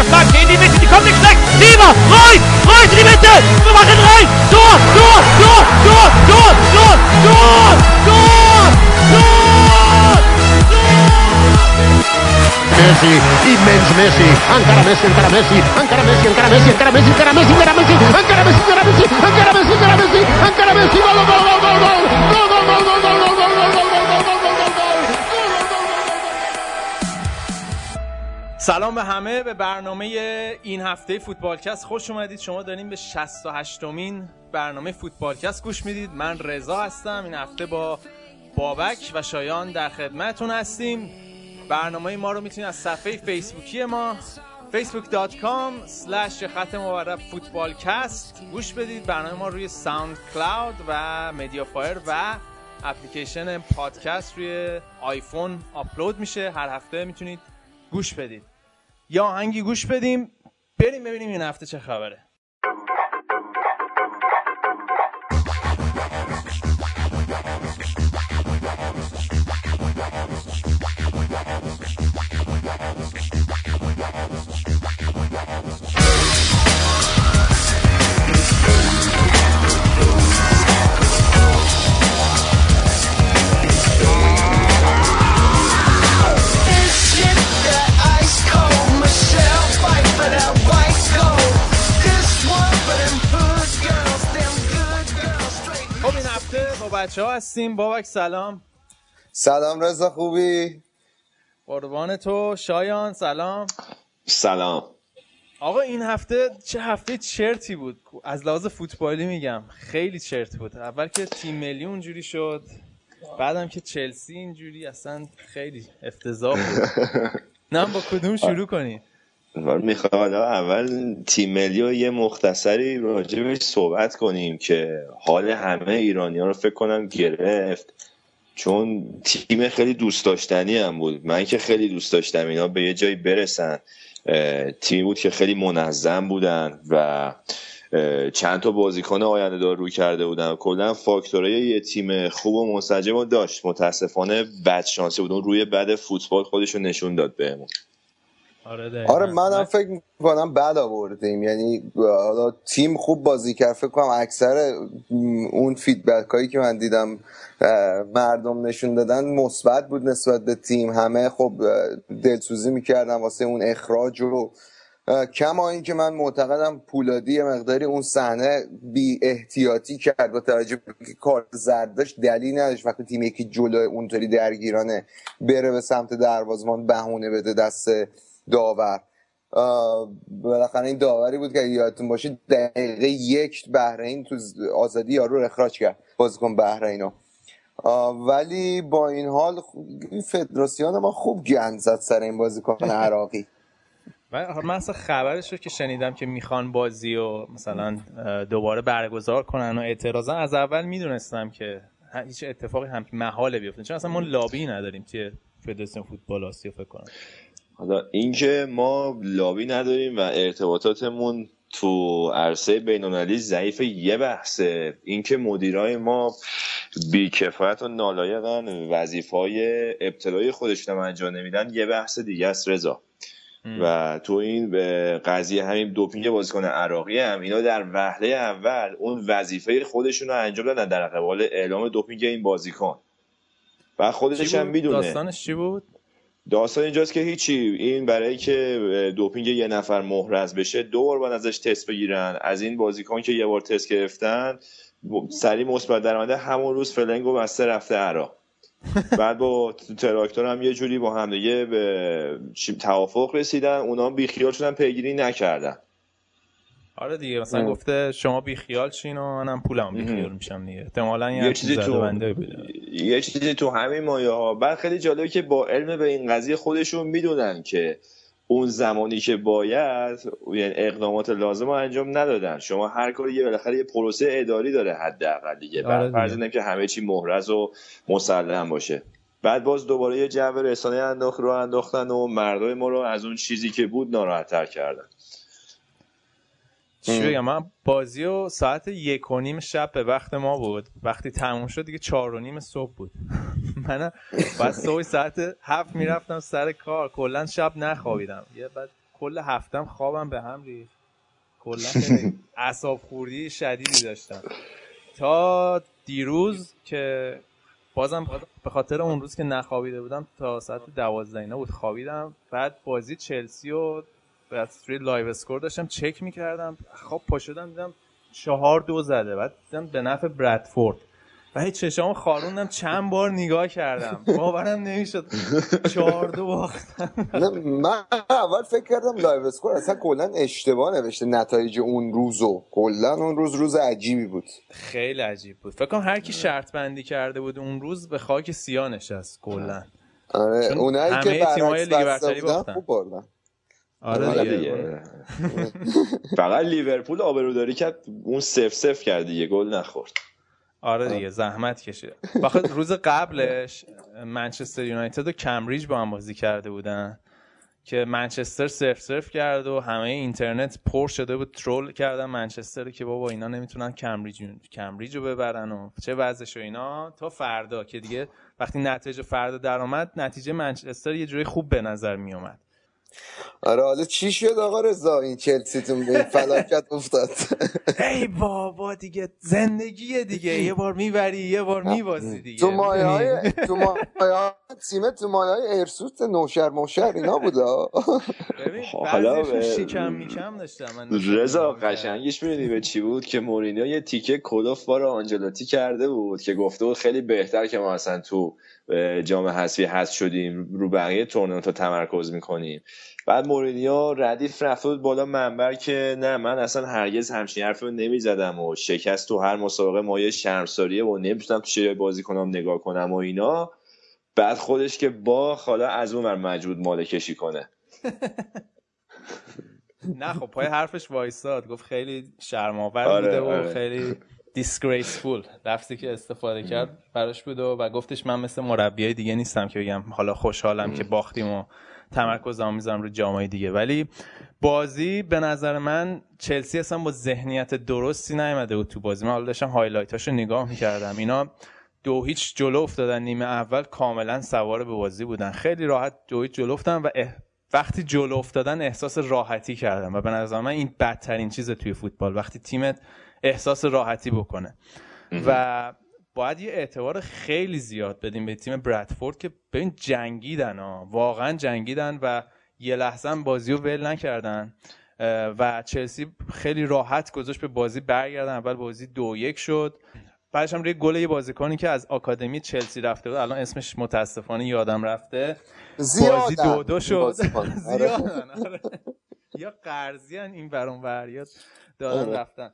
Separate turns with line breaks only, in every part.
der Flanke in die Mitte, die kommt nicht weg. Sieber, Reus, Reus in die Mitte, wir machen rein. Tor, Tor, Tor, Tor, Tor, Tor, Tor, Tor, Tor,
Messi, immens Messi, encara Messi, encara Messi, encara Messi, encara Messi, encara Messi, encara Messi, encara Messi, encara Messi, encara Messi, encara Messi, encara Messi, encara Messi, gol, gol, gol, gol, gol, gol, gol, gol, gol,
سلام به همه به برنامه این هفته فوتبالکست خوش اومدید. شما داریم به 68 مین برنامه فوتبالکست گوش می‌دید. من رضا هستم. این هفته با بابک و شایان در خدمتون هستیم. برنامه ما رو می‌تونید از صفحه فیسبوکی ما facebook.com slash خط مورب فوتبالکست گوش بدید. برنامه ما روی ساوند کلاود و مدیا فایر و اپلیکیشن پادکست روی آیفون آپلود میشه. هر هفته می‌تونید گوش بدید. یا آهنگی گوش بدیم بریم ببینیم این هفته چه خبره. بچه ها هستیم. بابک سلام.
سلام رضا خوبی؟
قربان تو. شایان سلام.
سلام.
آقا این هفته چه هفته چرتی بود؟ از لحاظ فوتبالی میگم خیلی چرت بود. اول که تیم ملی اونجوری شد بعدم که چلسی اینجوری اصلا خیلی افتضاح بود. نه با کدوم شروع کنی
می‌خواد حالا اول تیم ملی رو یه مختصری راجبش صحبت کنیم که حال همه ایرانی ها رو فکر کنم گرفت. چون تیم خیلی دوست داشتنی هم بود. من که خیلی دوست داشتم اینا به یه جایی برسن. تیمی بود که خیلی منظم بودن و چند تا بازیکن آینده دار رو کرده بودن. کلا فاکتورهای یه تیم خوب و منسجم داشت. متاسفانه بد شانسی بود. اون روی بد فوتبال خودش رو نشون داد بهمون.
آره,
آره منم فکر می‌کنم بد آوردیم. یعنی حالا تیم خوب بازی کرد. فکر کنم اکثر اون فیدبک هایی که من دیدم مردم نشون دادن مثبت بود نسبت به تیم. همه خب دلسوزی می‌کردن واسه اون اخراج و کما اینکه من معتقدم پولادی مقداری اون صحنه بی احتیاطی کرد با توجه که کار زرد داشت دلیل نداشت وقتی تیم یکی جلو اونطوری درگیرانه بره به سمت دروازمان بهونه بده دست داور. بالاخره این داوری بود که یادتون باشه دقیقه یک بحرین تو آزادی یارو اخراج کرد. بازیکن بحرینو. ولی با این حال این فدراسیون ما خوب گند زد سر این بازیکن عراقی.
من اصلا خبرش رو که شنیدم که می‌خوان بازی و مثلا دوباره برگزار کنن و اعتراضا از اول می‌دونستم که هیچ اتفاقی هم محاله بیفته. چون اصلا ما لابی نداریم توی فدراسیون فوتبال آسیا فکر کنم.
حالا اینکه ما لابی نداریم و ارتباطاتمون تو عرصه بینالمللی ضعیف یه بحثه. اینکه مدیرای ما بیکفایت و نالایقن وظیفه های ابتدایی خودشون انجام نمیدن یه بحث دیگه است رضا. و تو این به قضیه همین دوپینگ بازیکن عراقی هم اینا در وهله اول اون وظیفه خودشون رو انجام دادن در قبال اعلام دوپینگ این بازیکن. و خودش هم می‌دونه.
داستانش چی بود؟
داستان اینجاست که هیچی. این برای که دوپینگ یه نفر محرز بشه دو بار باید ازش تست بگیرن. از این بازیکن که یه بار تست گرفتن سریع مثبت درآمده همون روز فلنگ و بسته رفته عراق. بعد با تراکتور هم یه جوری با هم دیگه به توافق رسیدن. اونا بیخیال شدن پیگیری نکردن.
آره دیگه مثلا گفته شما بیخیال شین و منم پولم بیخیال میشم دیگه. احتمالاً
یه چیزی تو یه چیزی تو همین مایه ها. بعد خیلی جالبه که با علم به این قضیه خودشون می‌دونن که اون زمانی که باید یعنی اقدامات لازم رو انجام ندادن. شما هر کاری یه بالاخره یه پروسه اداری داره حداقل دیگه. بعد فرض که همه چی محرز و مسلم باشه. بعد باز دوباره یه جو رسانه انداخت رو انداختن و مردای ما رو از اون چیزی که بود ناراحتتر کردن.
چی بگم من بازی و ساعت یک و نیم شب به وقت ما بود. وقتی تموم شد دیگه چهار و نیم صبح بود. من بعد صبح ساعت هفت می‌رفتم سر کار. کلا شب نخوابیدم. یه بعد کل هفته‌م خوابم به هم ریخت. کلا اعصاب خوردی شدیدی داشتم. تا دیروز که بازم به خاطر اون روز که نخوابیده بودم تا ساعت دوازده اینا بود خوابیدم. بعد بازی چلسی و بعد روی live score داشتم چک می‌کردم. خب پا شدم دیدم چهار دو زده. بعد دیدم به نفع برادفورد. و هیچ چشام خاروندم چند بار نگاه کردم. باورم نمی‌شد. چهار دو باختم.
من اول فکر کردم live score اصلا کلا اشتباه نوشته نتایج اون روزو کلا اون روز روز عجیبی بود.
خیلی عجیب بود. فکر کنم هر کی شرط بندی کرده بود اون روز به خاک سیاه نشست کلا.
آره اونایی که برعکس بسته
برتری
بودن
باختن.
خوب بردن.
آره
آره
دیگه
دیگه. فقط لیورپول آبروداری کرد اون save save کرد دیگه گل نخورد.
آره دیگه زحمت کشید بخاطر روز قبلش منچستر یونایتد و کمبریج با هم بازی کرده بودن که منچستر صفر صفر کرد و همه اینترنت پر شده بود troll کردن منچستر که بابا اینا نمی‌تونن کمبریج کمبریج رو ببرن و چه وضعش و اینا. تا فردا که دیگه وقتی نتیجه فردا در اومد نتیجه منچستر یه جوری خوب به نظر می اومد
آره حالا چی شد آقا رضا؟ این چلسیتون به این فلاکت افتاد.
ای بابا دیگه زندگیه دیگه. یه بار می‌بری یه بار میبازی دیگه.
تو مایه های؟ تو مایه های تیم تو مایه های ارسوت نوشر موشر اینا بودا؟
ببین
حالا
شیکم میکم داشتم من
رضا قشنگش می‌دونی به چی بود؟ که مورینیو یه تیکه کلوف بار آنجلوتی کرده بود که گفته بود خیلی بهتر که ما اصلا تو جام حذفی حذف شدیم رو بقیه تورنمنت ها تمرکز می‌کنیم. بعد مورینیو ردیف رفته بود بالا منبر که نه من اصلا هرگز همچین حرفی رو نمی‌زدم و شکست تو هر مسابقه مایه شرمساریه و نمی‌تونم تو چه بازی کنم نگاه کنم و اینا. بعد خودش که با حالا از اون ور مجبور ماله کشی کنه.
نه خب پای حرفش وایساد. گفت خیلی شرماور
آره،
بوده و
آره.
خیلی disgraceful. لفظی که استفاده کرد براش بود و, و گفتش من مثل مربیای دیگه نیستم که بگم حالا خوشحالم که باختیم و تمرکزمو می‌ذارم رو جامعه دیگه. ولی بازی به نظر من چلسی اصلا با ذهنیت درستی نیومده بود تو بازی. من حالا داشتم هایلایتاشو نگاه می‌کردم. اینا دو هیچ جلو افتادن نیمه اول کاملا سوار به بازی بودن. خیلی راحت دو هیچ جلو افتادن و وقتی جلو افتادن احساس راحتی کردن و به نظر من این بدترین چیز توی فوتبال. وقتی تیمت احساس راحتی بکنه و باید یه اعتبار خیلی زیاد بدیم به تیم برادفورد که ببین جنگیدن ها واقعا جنگیدن و یه لحظه هم بازی رو ول نکردن و چلسی خیلی راحت گذاشت به بازی برگردن اول بازی دو یک شد بعدش هم روی گل یه بازیکنی که از آکادمی چلسی رفته بود الان اسمش متاسفانه یادم رفته بازی
زیادن
دو دو شد.
آره.
زیادن آره. یا قرضی این برون یا دادن
آره.
رفتن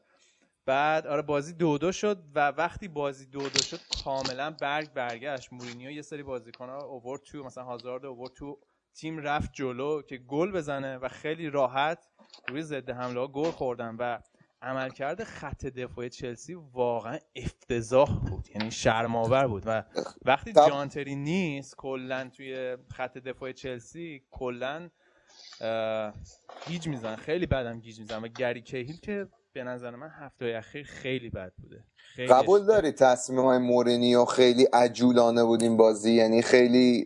بعد آره بازی دو دو شد و وقتی بازی دو دو شد کاملا برگ برگشت. مورینیو یه سری بازیکن ها اوورد تو مثلا هازارد اوورد تو تیم رفت جلو که گل بزنه و خیلی راحت روی ضد حمله ها گل خوردن و عملکرد خط دفاعی چلسی واقعا افتضاح بود. یعنی شرم‌آور بود. و وقتی
جان
تری نیست کلا توی خط دفاع چلسی کلا گیج میزن خیلی بدم گیج میزن و گری کهیل که به نظر من هفته اخیر خیلی بد بوده. خیلی
قبول. داری تصمیم های مورینیو خیلی عجولانه بود این بازی؟ یعنی خیلی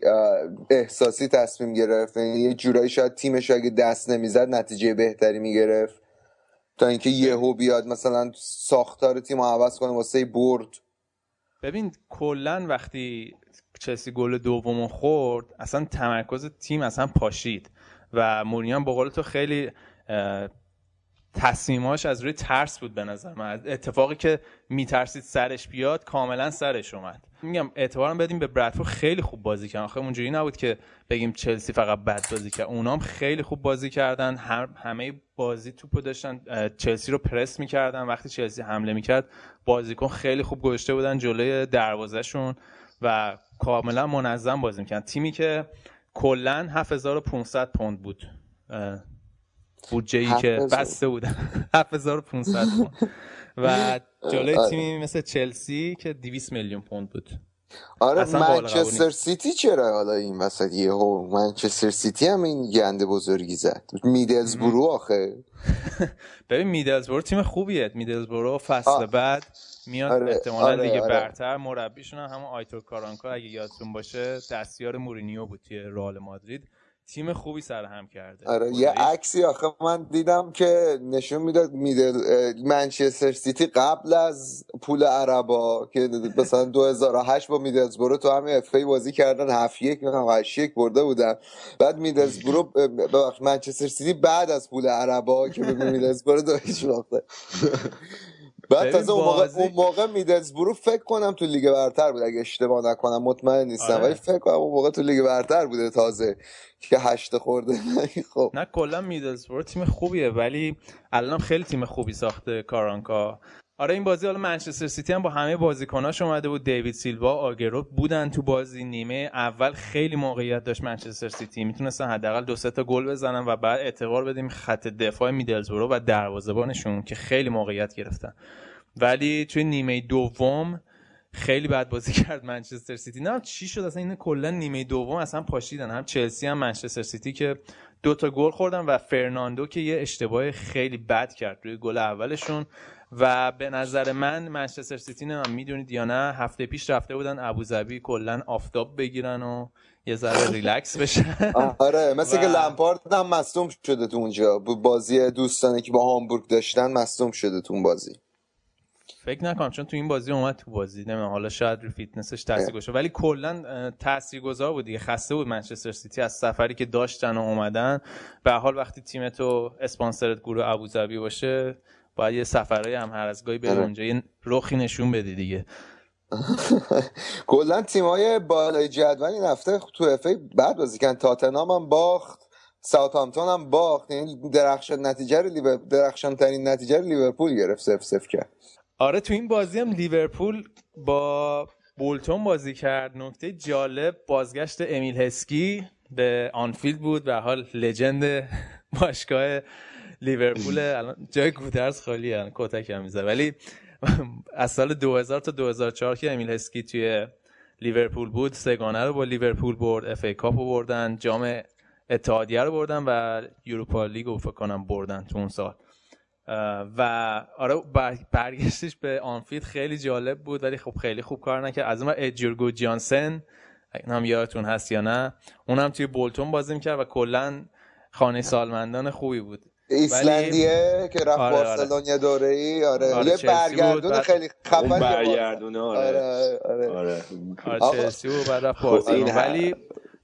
احساسی تصمیم گرفت؟ یعنی یه جورایی شاید تیمش اگه دست نمی‌زد نتیجه بهتری می‌گرفت؟ تا اینکه یهو بیاد مثلا ساختار تیم رو عوض کنه واسه برد.
ببین کلا وقتی چلسی گل دومو خورد اصلا تمرکز تیم اصلا پاشید و مورینیو هم به قول تو خیلی تصمیماش از روی ترس بود به نظر من. اتفاقی که میترسید سرش بیاد کاملا سرش اومد. میگم اعتبارم بدیم به برادفورد خیلی خوب بازی کردن. آخه اونجوری نبود که بگیم چلسی فقط بد بازی کرد. اونام خیلی خوب بازی کردن. هم همه بازی توپو داشتن. چلسی رو پرس می‌کردن. وقتی چلسی حمله می‌کرد بازیکن خیلی خوب گذاشته بودن جلوی دروازهشون و کاملا منظم بازی می‌کردن. تیمی که کلا 7500 پوند بود. بودجه ای که
7000.
بسته بودن 7500 پوند و جلوی
آره.
تیمی مثل چلسی که 200 میلیون پوند بود
آره منچستر. سیتی چرا حالا این وسط یهو منچستر سیتی هم این گنده بزرگی زد میدلزبرو آخه
ببین میدلزبرو تیم خوبیه میدلزبرو فصل
آه.
بعد میاد
آره،
احتمالا
آره،
دیگه
آره.
برتر مربیشون هم همون آیتور کارانکا اگه یادتون باشه دستیار مورینیو بود توی رئال مادرید تیم خوبی سرهم کرده.
آره یه عکسی آخه من دیدم که نشون می‌داد میدل منچستر سیتی قبل از پول عربا که مثلا 2008 با میدلزبرو تو همین اف ای بازی کردن 7 1 8 1 برده بودن. بعد میدلزبرو ببخش منچستر سیتی بعد از پول عربا که به میدلزبرو دو هیچ باخته. بعد تازه اون موقع, اون موقع میدلزبرو فکر کنم تو لیگ برتر بود. اگه اشتباه نکنم مطمئن نیستم. آره. ولی فکر کنم اون موقع تو لیگ برتر بوده تازه. که هشت خورده. خب.
نه کلا میدلزبرو تیم خوبیه ولی الان خیلی تیم خوبی ساخته کارانکا. آره این بازی حالا منچستر سیتی هم با همه بازیکناش اومده بود. دیوید سیلوا آگرو بودن تو بازی. نیمه اول خیلی موقعیت داشت منچستر سیتی. می‌تونستن حداقل دو تا گل بزنن و بعد اعتبار بدیم خط دفاع میدلزبرو و دروازه‌بانشون که خیلی موقعیت گرفتن. ولی توی نیمه دوم خیلی بد بازی کرد منچستر سیتی. نه چی شد؟ اصلا این کلا نیمه دوم اصلا پاشیدن. هم چلسی هم منچستر سیتی که دو تا گل خوردن و فرناندو که یه اشتباه خیلی بد کرد روی گل اولشون. و به نظر من منچستر سیتی نه می‌دونید یا نه هفته پیش رفته بودن ابوظبی کلا آفتاب بگیرن و یه ذره ریلکس بشن.
آره مثل که لمپارد هم مصدوم شده تو اونجا. بازی دوستانه که با هامبورگ داشتن مصدوم شده تو اون بازی.
فکر نکنم چون تو این بازی اومد تو بازی نمی‌دونم حالا شاید رو فیتنسش تاثیر گذاشته ولی کلا تاثیرگذار بود دیگه. خسته بود منچستر سیتی از سفری که داشتن و اومدن. به هر حال وقتی تیم تو اسپانسرت گروه ابوظبی باشه باید یه سفرهای هم هر از گاهی به آره. اونجا یه رخی نشون بدی دیگه.
کلا تیمای بالای جدول این هفته تو اف ای بد بازی کردن تاتنهام هم باخت ساوثهامپتون هم باخت. یعنی درخشان نتیجه درخشان ترین نتیجه لیورپول گرفت صفر صفر کرد.
آره تو این بازی هم لیورپول با بولتون بازی کرد. نکته جالب بازگشت امیل هسکی به آنفیلد بود و حال legend باشگاه لیورپول الان جای گودرز خالی الان کتک هم میزه ولی از سال 2000 تا 2004 که امیل هسکی توی لیورپول بود سگانه رو با لیورپول برد اف ای کاپ رو بردن جام اتحادیه رو بردن و یوروپا لیگ رو فکر کنم بردن تو اون سال. و آره برگشتش به آنفیلد خیلی جالب بود ولی خب خیلی خوب کار نکرد. از اون اجورگو جانسن این هم یادتون هست یا نه اونم توی بولتون بازی می‌کرد و کلا خانه سالمندان خوبی بود.
ایسلندیه که رفت آره بارسلون یه دوره ای آره, آره یه برگردون خیلی خفن
برگردونه آره.
آره آره,
آره. آره چلسی بود بعد رفت بارسلون ولی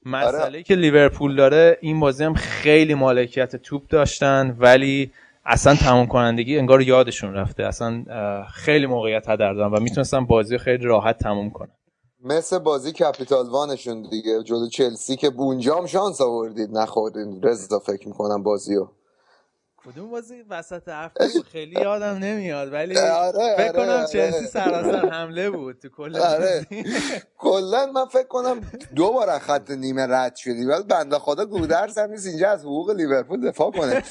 مسئله آره. که لیورپول داره این بازی هم خیلی مالکیت توپ داشتن ولی اصلا تمام کنندگی انگار یادشون رفته. اصلا خیلی موقعیت هدر دادن و می‌تونستن بازی خیلی راحت تموم کنن.
مثل بازی کپیتال وانشون دیگه جلو چلسی که بونجام شانس آوردید. نخوردید رضا فکر می‌کنم بازیو.
کدوم بازی وسط هفته خیلی یادم نمیاد ولی آره، فکر کنم آره، چلسی سراسر حمله بود تو کل آره.
کلا من فکر کنم دو بار خط نیمه رد شدی. ولی بنده خدا گودرز هم نیست. اینجا از حقوق لیورپول دفاع کنه.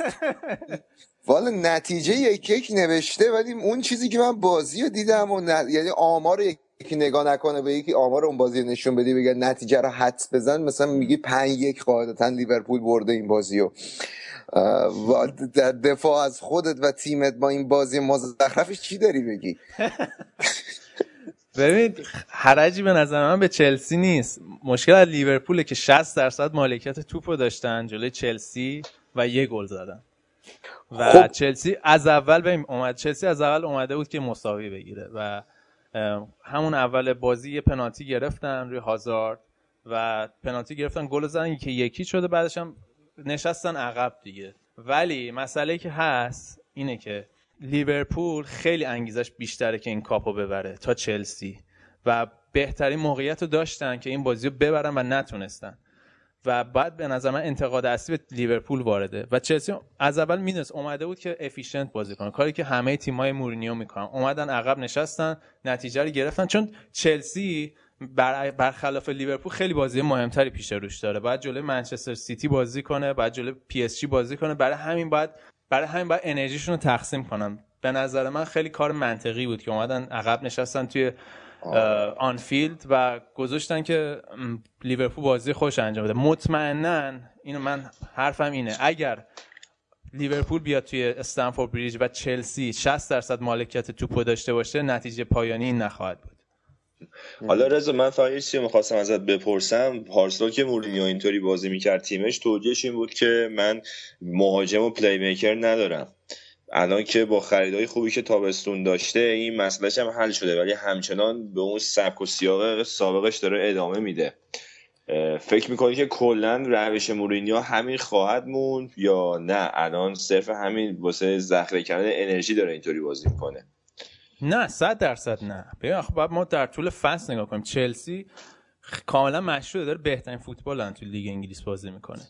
والا نتیجه یک یک نوشته ولی اون چیزی که من بازی رو دیدم و یعنی آمار یکی نگاه نکنه به یکی آمار اون بازی نشون بدی بگه نتیجه رو حدس بزن. مثلا میگی پنج یک قاعدتا لیورپول برده این بازی رو. در دفاع از خودت و تیمت با این بازی مزخرفش چی داری بگی؟
ببین حرجی به نظر من به چلسی نیست. مشکل از لیورپوله که 60 درصد مالکیت توپ رو داشتن جلوی چلسی و یه گل زدن. و خب. چلسی از اول ببین اومد چلسی از اول اومده بود که مساوی بگیره و همون اول بازی یه پنالتی گرفتن روی هازارد و پنالتی گرفتن گل زدن که یکی شده بعدش هم نشستن عقب دیگه. ولی مسئله که هست اینه که لیورپول خیلی انگیزش بیشتره که این کاپو ببره تا چلسی و بهترین موقعیت رو داشتن که این بازی رو ببرن و نتونستن. و بعد به نظر من انتقاد اصلی به لیورپول وارده. و چلسی از اول می‌دونست اومده بود که efficient بازی کنه. کاری که همه تیمای مورینیو می‌کنن. اومدن عقب نشستن نتیجه رو گرفتن. چون چلسی بر برخلاف لیورپول خیلی بازی مهمتری پیش روش داره. بعد جلوی منچستر سیتی بازی کنه بعد جلوی پی اس جی بازی کنه. برای همین باید برای همین باید انرژیشون رو تقسیم کنن. به نظر من خیلی کار منطقی بود که اومدن عقب نشستن توی آنفیلد و گذاشتن که لیورپول بازی خوش انجام بده. مطمئنا اینو من حرفم اینه اگر لیورپول بیاد توی استنفورد بریج و چلسی 60 درصد مالکیت توپو داشته باشه نتیجه پایانی این نخواهد بود.
حالا رضا من فقط یه چیزی می‌خواستم ازت بپرسم. پارسال که مورینیو اینطوری بازی می‌کرد تیمش توجیهش این بود که من مهاجم و playmaker ندارم. الان که با خریدای خوبی که تابستون داشته این مسئله‌ش هم حل شده ولی همچنان به اون سبک و سیاق سابقش داره ادامه میده. فکر می‌کنی که کلا روش مورینیو همین خواهد موند یا نه؟ الان صرف همین واسه ذخیره کردن انرژی داره اینطوری بازی می‌کنه.
نه صد درصد نه. ببین خب ما در طول فصل نگاه کنیم. چلسی کاملا مشروع داره بهترین فوتبال تو لیگ انگلیس بازی می‌کنه.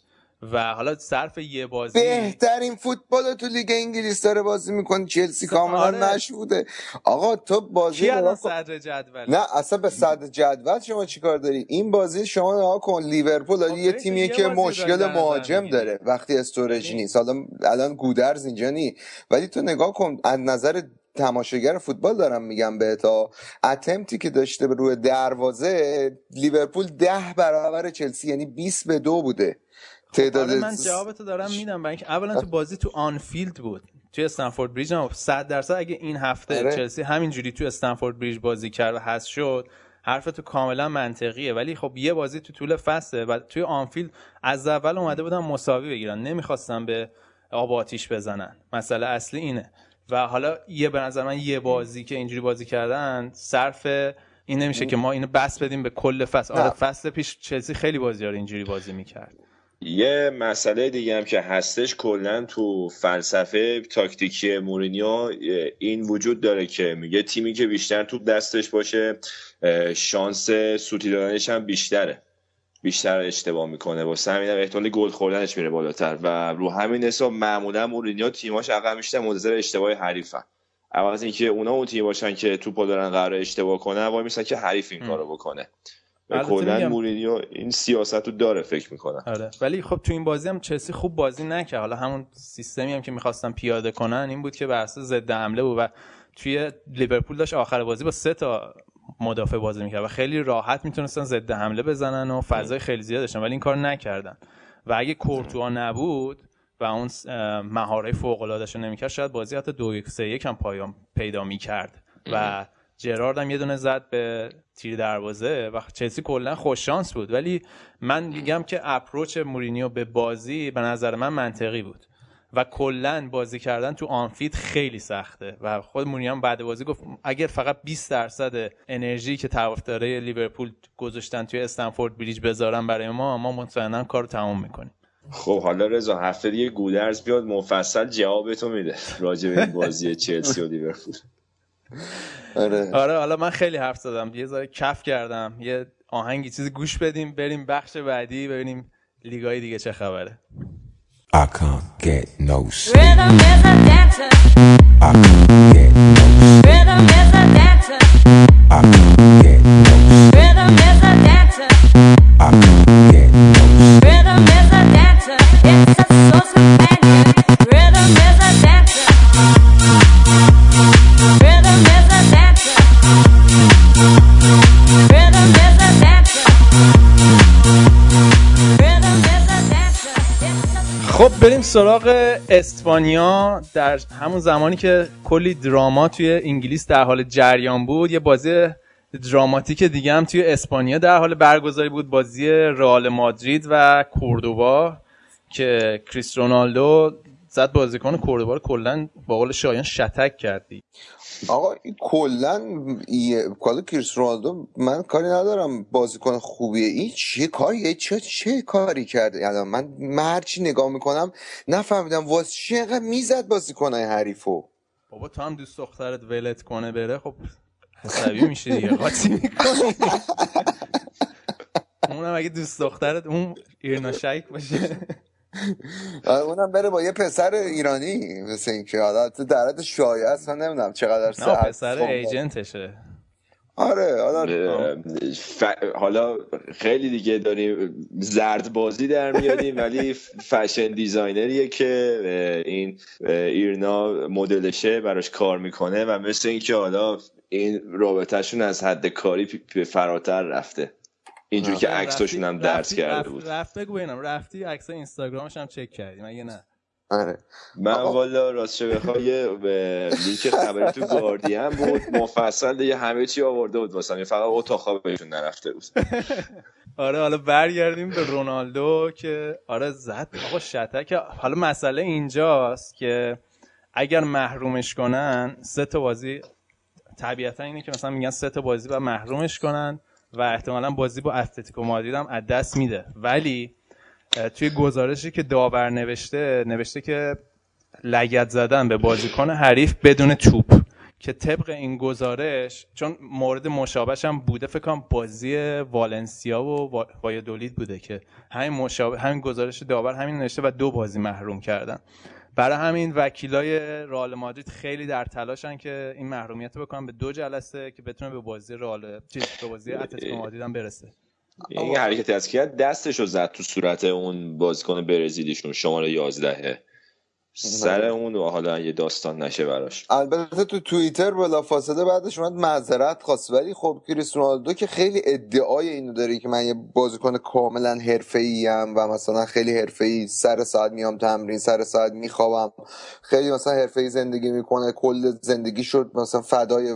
و حالا صرف یه بازی
بهترین فوتبال تو لیگ انگلیس داره بازی می‌کنه. چلسی کاملا
آره.
نشوده آقا تو بازی
الان. صدر جدول؟
نه اصلا به صدر جدول شما چیکار داری؟ این بازی شما نگاه کن. لیورپول
خب
یه تیمیه
یه
که مشکل مهاجم. داره وقتی استورج
ببین.
نیست. حالا الان گودرز اینجا نی. ولی تو نگاه کن از نظر تماشاگر فوتبال دارم میگم به تا attempt ی که داشته به روی دروازه لیورپول ده برابر چلسی یعنی 20 به دو بوده. تعداد
من جوابتو دارم میدم. برای اینکه اولا تو بازی تو آنفیلد بود توی استنفورد بریج هم 100 درصد. اگه این هفته
آره.
چلسی همینجوری تو استنفورد بریج بازی کرد و هست شد حرف تو کاملا منطقیه. ولی خب یه بازی تو طول فصله و توی آنفیلد از اول اومده بودن مساوی بگیرن. نمی‌خواستن به آب آتیش بزنن. مسئله اصلی اینه. و حالا یه به نظر من یه بازی که اینجوری بازی کردن صرف این نمیشه که ما اینو بس بدیم به کل فصل. آره. فصل پیش چلسی خیلی بازی رو اینجوری بازی می‌کرد.
یه مسئله دیگه هم که هستش کلا تو فلسفه تاکتیکی مورینیو این وجود داره که میگه تیمی که بیشتر توپ دستش باشه شانس سوتی دادنش هم بیشتره. بیشتر اشتباه می‌کنه. واسه همین هم احتمال گل خوردنش میره بالاتر. و رو همین حساب معمولا مورینیو تیماش عقب بیشتر منتظر اشتباه حریفن. اول از اینکه اونا اون تیم باشن که توپو دارن قرار اشتباه کنن وای میسن که حریف این کارو بکنه. و کلا مورینیو این سیاست رو داره فکر می‌کنم
آره. ولی خب تو این بازی هم چلسی خوب بازی نکرد. حالا همون سیستمی هم که می‌خواستن پیاده کنن این بود که بر اساس ضد حمله بود و توی لیورپول داشت آخر بازی با سه تا مدافع بازی می‌کرد و خیلی راحت می‌تونستن ضد حمله بزنن و فضای خیلی زیاد داشتن ولی این کار نکردن. و اگه کورتوا نبود و اون مهارهای فوق العاده نمی‌کرد شاید بازی حتی دو یک سه یک هم پایان پیدا می‌کرد. و جرارد هم یه دونه زد به تیر دروازه و چلسی کلا خوش شانس بود. ولی من میگم که اپروچ مورینیو به بازی به نظر من منطقی بود. و کلا بازی کردن تو آنفیت خیلی سخته. و خود مورینیو هم بعد بازی گفت اگر فقط 20 درصد انرژی که طرفدارای لیورپول گذاشتن توی استنفورد بریج بذارن برای ما ما مطمئنا کارو تموم می‌کنیم.
خب حالا رضا هفته دیگه گودرز بیاد مفصل جوابتو میده راجع به این بازی چلسی و لیورپول.
آره.
آره حالا من خیلی حرف زدم. یه ذره کف کردم. یه آهنگی چیزی گوش بدیم بریم بخش بعدی ببینیم لیگای دیگه چه خبره.
I can't get no sleep.
Rhythm is a dancer.
I can't get no sleep.
Rhythm is
سراغ اسپانیا. در همون زمانی که کلی دراما توی انگلیس در حال جریان بود یه بازی دراماتیک دیگه هم توی اسپانیا در حال برگزاری بود بازی رئال مادرید و کوردوبا که کریس رونالدو زد بازیکن کوردوبا رو کلا با قول شایان شتک کردی
آقا این کلا کالا کریس رونالدو من کاری ندارم بازیکن خوبیه. این چه کاریه چه چه کاری کرده؟ الان من من هرچی نگاه می‌کنم نفهمیدم واسه چه اینقدر می‌زد بازیکنهای حریفو.
بابا تو هم دوست دخترت ولت کنه بره خب عصبی میشه دیگه. قاطی می‌کنی؟ اونم اگه دوست دخترت اون ایرنا شیک باشه.
اونم بره با یه پسر ایرانی مثل اینکه حالا تو در حد شایع است من نمی‌دونم چقدر
نه پسر. ایجنتشه.
آره حالا
ف... حالا خیلی دیگه داریم زرد بازی در میاریم ولی fashion designer یه که این ایرینا مدلشه براش کار می‌کنه و مثل اینکه حالا این رابطهشون از حد کاری پی- پی- فراتر رفته. اینجور که عکساشون هم درس کرده بود.
رفت بگو ببینم رفتی عکس اینستاگرامش هم چک کردی مگه نه؟
آره.
من
آقا.
والا راستش بخوای یه به لینک خبری تو گاردین بود مفصل دیگه همه چی آورده بود واسه فقط اتاق خوابشون نرفته بود.
آره حالا برگردیم به رونالدو که آره زد. آقا شتک. حالا مسئله اینجاست که اگر محرومش کنن سه تا بازی طبیعتا اینه که مثلا میگن سه تا بازی و محرومش کنن. و احتمالا بازی با اتلتیکو مادرید هم از دست میده. ولی توی گزارشی که داور نوشته نوشته که لگت زدن به بازیکن حریف بدون توپ که طبق این گزارش چون مورد مشابهش هم بوده فکر کنم بازی والنسیا و وا- وایادولید بوده که همین مشابه همین گزارش داور همین نوشته و دو بازی محروم کردن. برای همین وکیلای رئال مادرید خیلی در تلاشن که این محرومیت رو بکنن به دو جلسه که بتونه به بازی رئال چیز به بازی اتلتیکو مادرید هم برسه.
این حرکتی از کرد دستشو زد تو صورت اون بازیکن برزیلیشون شماره 11 سر اون و حالا یه داستان نشه براش.
البته تو توییتر بلافاصله بعدش اومد معذرت خواست. ولی خب کریس رونالدو که خیلی ادعای اینو داره که من یه بازیکن کاملا حرفه‌ای ام و مثلا خیلی حرفه‌ای سر ساعت میام تمرین سر ساعت میخوابم. خیلی مثلا حرفه‌ای زندگی می‌کنه کل زندگی شد مثلا فدای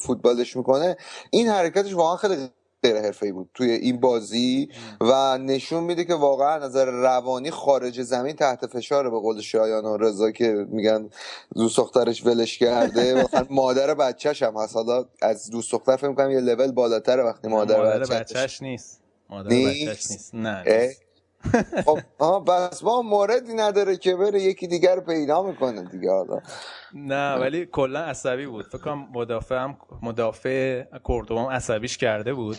فوتبالش می‌کنه. این حرکتش واقعا خیلی غیر حرفه‌ای بود توی این بازی و نشون میده که واقعا نظر روانی خارج زمین تحت فشاره به قول شایان و رضا که میگن دوست دخترش ولش کرده. مثلا مادر بچهش هم هست. حالا از دوست دختر فکر می‌کنم یه لول بالاتره وقتی مادر,
مادر
بچه‌ش
نیست. مادر؟ بچهش نیست. نه.
خب آها بس ما موردی نداره که بره یکی دیگر رو پیدا می‌کنه دیگه حالا.
نه ولی کلا عصبی بود. فکر کنم مدافع هم مدافع هم عصبیش کرده بود.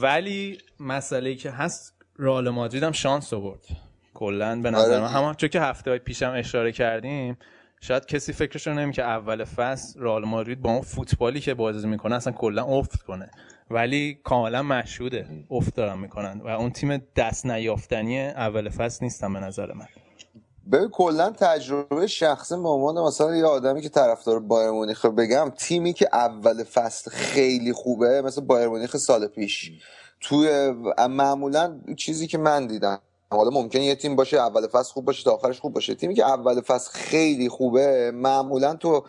ولی مسئله که هست رئال مادرید هم شانس آورد. کلا به نظر
آره.
من همون چون که هفته های پیشم اشاره کردیم شاید کسی فکرش رو نمی که اول فصل رئال مادرید با اون فوتبالی که بازی می‌کنه اصلا کلا افت کنه. ولی کاملا مشهوده. افت دارن می‌کنن. و اون تیم دست نیافتنی اول فصل نیستن به نظر من.
ببین کلا تجربه شخصی به عنوان مثلا یه آدمی که طرفدار بایر مونیخ بگم تیمی که اول فصل خیلی خوبه مثل بایر مونیخ سال پیش. توی معمولا چیزی که من دیدم حالا ممکن یه تیم باشه اول فصل خوب باشه تا آخرش خوب باشه. تیمی که اول فصل خیلی خوبه معمولا تو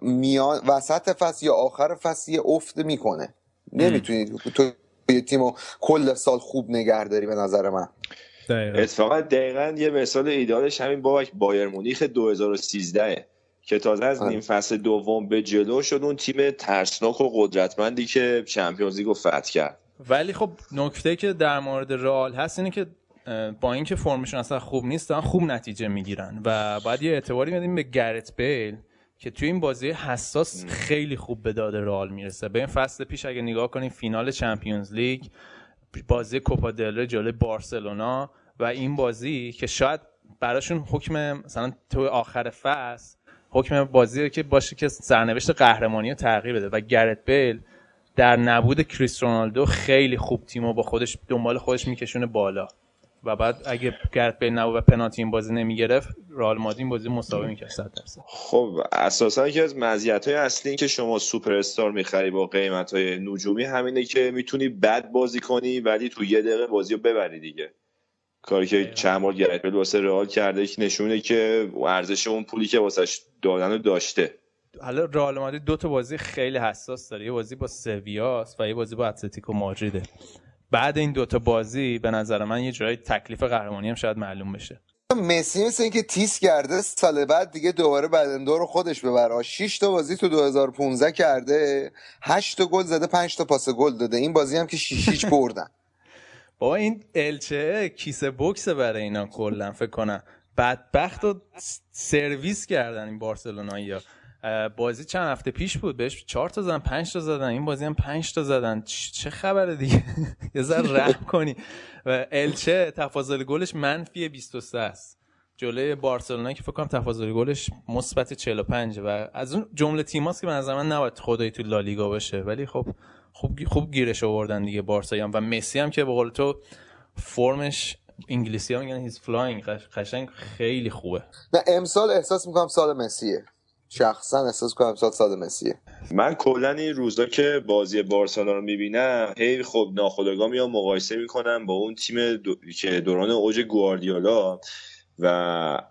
میان وسط فصل یا آخر فصل یه افت می‌کنه. نمی‌تونی تو یه تیم رو کل سال خوب نگه داری به نظر من.
دقیقا.
اتفاقا دقیقا یه مثال ایدالش همین بابک بایر مونیخ 2013 که تازه از
آره.
نیم فصل دوم به جلو شد اون تیم ترسناک و قدرتمندی که چمپیونز لیگ رو فتح کرد.
ولی خب نکته که در مورد رئال هست اینه که با اینکه فرمشون اصلا خوب نیست دارن خوب نتیجه می‌گیرن و باید یه اعتباری بدیم به گرت بیل. که توی این بازی حساس خیلی خوب به داد رئال می‌رسه. به این فصل پیش اگه نگاه کنیم فینال چمپیونز لیگ بازی کوپا دل جلوی بارسلونا و این بازی که شاید براشون حکم مثلا تو آخر فصل حکم بازی که باشه که سرنوشت قهرمانی رو تغییر بده. و گرت بیل در نبود کریس رونالدو خیلی خوب تیمو با خودش دنبال خودش میکشونه بالا. و بعد اگه گرت بیل نبود و پنالتی این بازی نمی‌گرفت رئال مادرید این بازی مساوی می‌کرد 100 درصد.
خب اساسا یکی از مزیت های اصلی این که شما سوپر استار می‌خری با قیمت های نجومی همینه که می‌تونی بد بازی کنی ولی تو یه دقیقه بازی رو ببری دیگه. کاری که چند بار گرت بیل واسه رئال کرده که نشونه که ارزش اون پولی که واسش دادن رو داشته.
حالا رئال مادرید دو تا بازی خیلی حساس داره. یه بازی با سویاس و یه بازی با اتلتیکو مادریده. بعد این دوتا بازی به نظر من یه جورایی تکلیف قهرمانی هم شاید معلوم بشه.
مسی مثل اینکه تیز کرده سال بعد دیگه دوباره بلندور رو خودش ببره 6 تا بازی تو 2015 کرده 8 تا گل زده 5 تا پاس گل داده. این بازی هم که 6 هیچ بردن.
بابا این الچه کیسه بوکس برای اینا کلا فکر کنم. بدبخت س- سرویس کردن این بارسلونایی ها بازی چند هفته پیش بود؟ بهش چهار تا زدن پنج تا زدن. این بازی هم پنج تا زدن. چه خبره دیگه؟ یه ذره رحم کنی. و الچه تفاضل گلش منفی 23 است. جلوی بارسلونا که فکر کنم تفاضل گلش مثبت 45 و از اون جمله تیماست که به نظر من نباید خدایی تو لالیگا باشه. ولی خب خوب خوب گیرش آوردن دیگه بارسایی هم. و مسی هم که به قول تو فرمش انگلیسی ها میگن he's flying قشنگ خیلی خوبه.
نه امسال احساس می‌کنم سال مسیه. شخصا احساس می‌کنم سال سال مسیه.
من کلا این روزا که بازی بارسلونا رو می‌بینم هی خب ناخودآگاه میام مقایسه می‌کنم با اون تیم دو... که دوران اوج گواردیولا و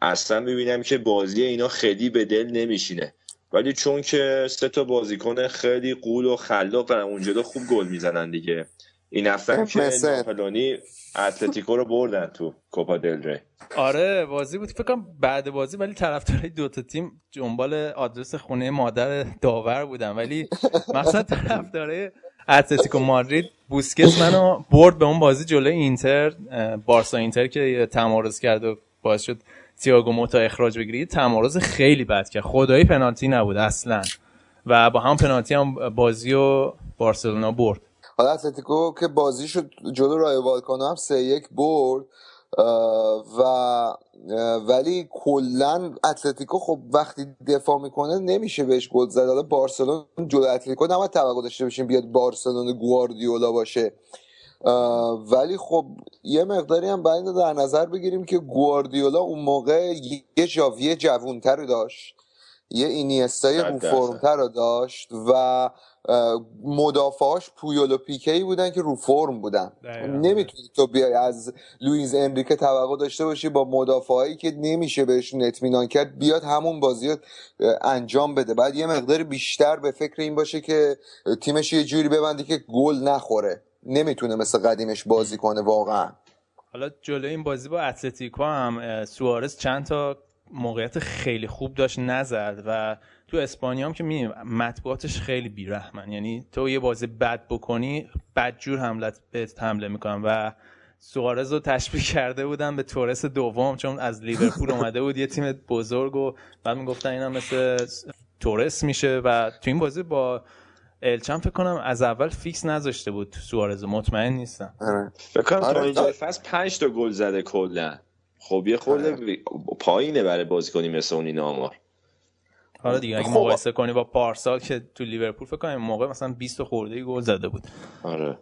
اصلا می‌بینم که بازی اینا خیلی به دل نمیشینه. ولی چون که سه تا بازیکن خیلی قول و خلاق دارن اونجا خوب گل می‌زنن دیگه. این هفته که. ناپلونی اتلتیکو رو بردن تو کوپا دل ری.
آره بازی بود. فکر کنم بعد بازی ولی طرفدارای دو تا تیم دنبال آدرس خونه مادر داور بودن. ولی مثلا طرفدارای اتلتیکو مادرید بوسکت منو برد به اون بازی جلوی اینتر. بارسا اینتر که تمارز کرد و باعث شد تییاگو موتا اخراج بگیری تمارز خیلی بد کرد. خدایی پنالتی نبود اصلا. و با هم پنالتی هم بازی و بارسلونا برد.
حالا اتلتیکو که بازی شد جلو رای والکانو هم سه یک برد و ولی کلا اتلتیکو خب وقتی دفاع می‌کنه نمیشه بهش گل زد. حالا بارسلون جلو اتلتیکو نباید توقع داشته باشیم بیاد بارسلون گواردیولا باشه. ولی خب یه مقداری هم باید در نظر بگیریم که گواردیولا اون موقع یه جاویه جوونتر داشت. یه اینیستای
درصد.
فرمتر رو داشت و مدافعاش پویول و پیکی بودن که رو فرم بودن. نمی‌تونی تو بیای از لوئیز انریکه توقع داشته باشی با مدافعایی که نمیشه بهشون اطمینان کرد بیاد همون بازی انجام بده. بعد یه مقدار بیشتر به فکر این باشه که تیمش یه جوری ببنده که گل نخوره. نمی‌تونه مثل قدیمش بازی کنه واقعا.
حالا جلوی این بازی با اتلتیکو هم سوارز چند تا موقعیت خیلی خوب داشت نزد و تو اسپانیا هم که می‌بینیم مطبوعاتش خیلی بیرحمن. یعنی تو یه بازی بد بکنی بدجور حملت بهت حمله می‌کنن. و سوارز رو تشبیه کرده بودن به تورس دوم چون از لیورپول اومده بود یه تیم بزرگ و بعد می‌گفتن اینا مثل تورس میشه. و تو این بازی با الچم فکر کنم از اول فیکس نذاشته بود سوارز رو، مطمئن نیستم.
آره.
فکر کنم
آره،
تا اینجا
آره.
فصل 5 تا گل زده کلا. خب یه خورده بی- پایینه برای بازیکنی مثل اون این آمار
حالا دیگه اگه
خب.
مقایسه کنی با پارسال که تو لیورپول فکر کنم موقع مثلا 20 خورده ای گل زده بود.
آره.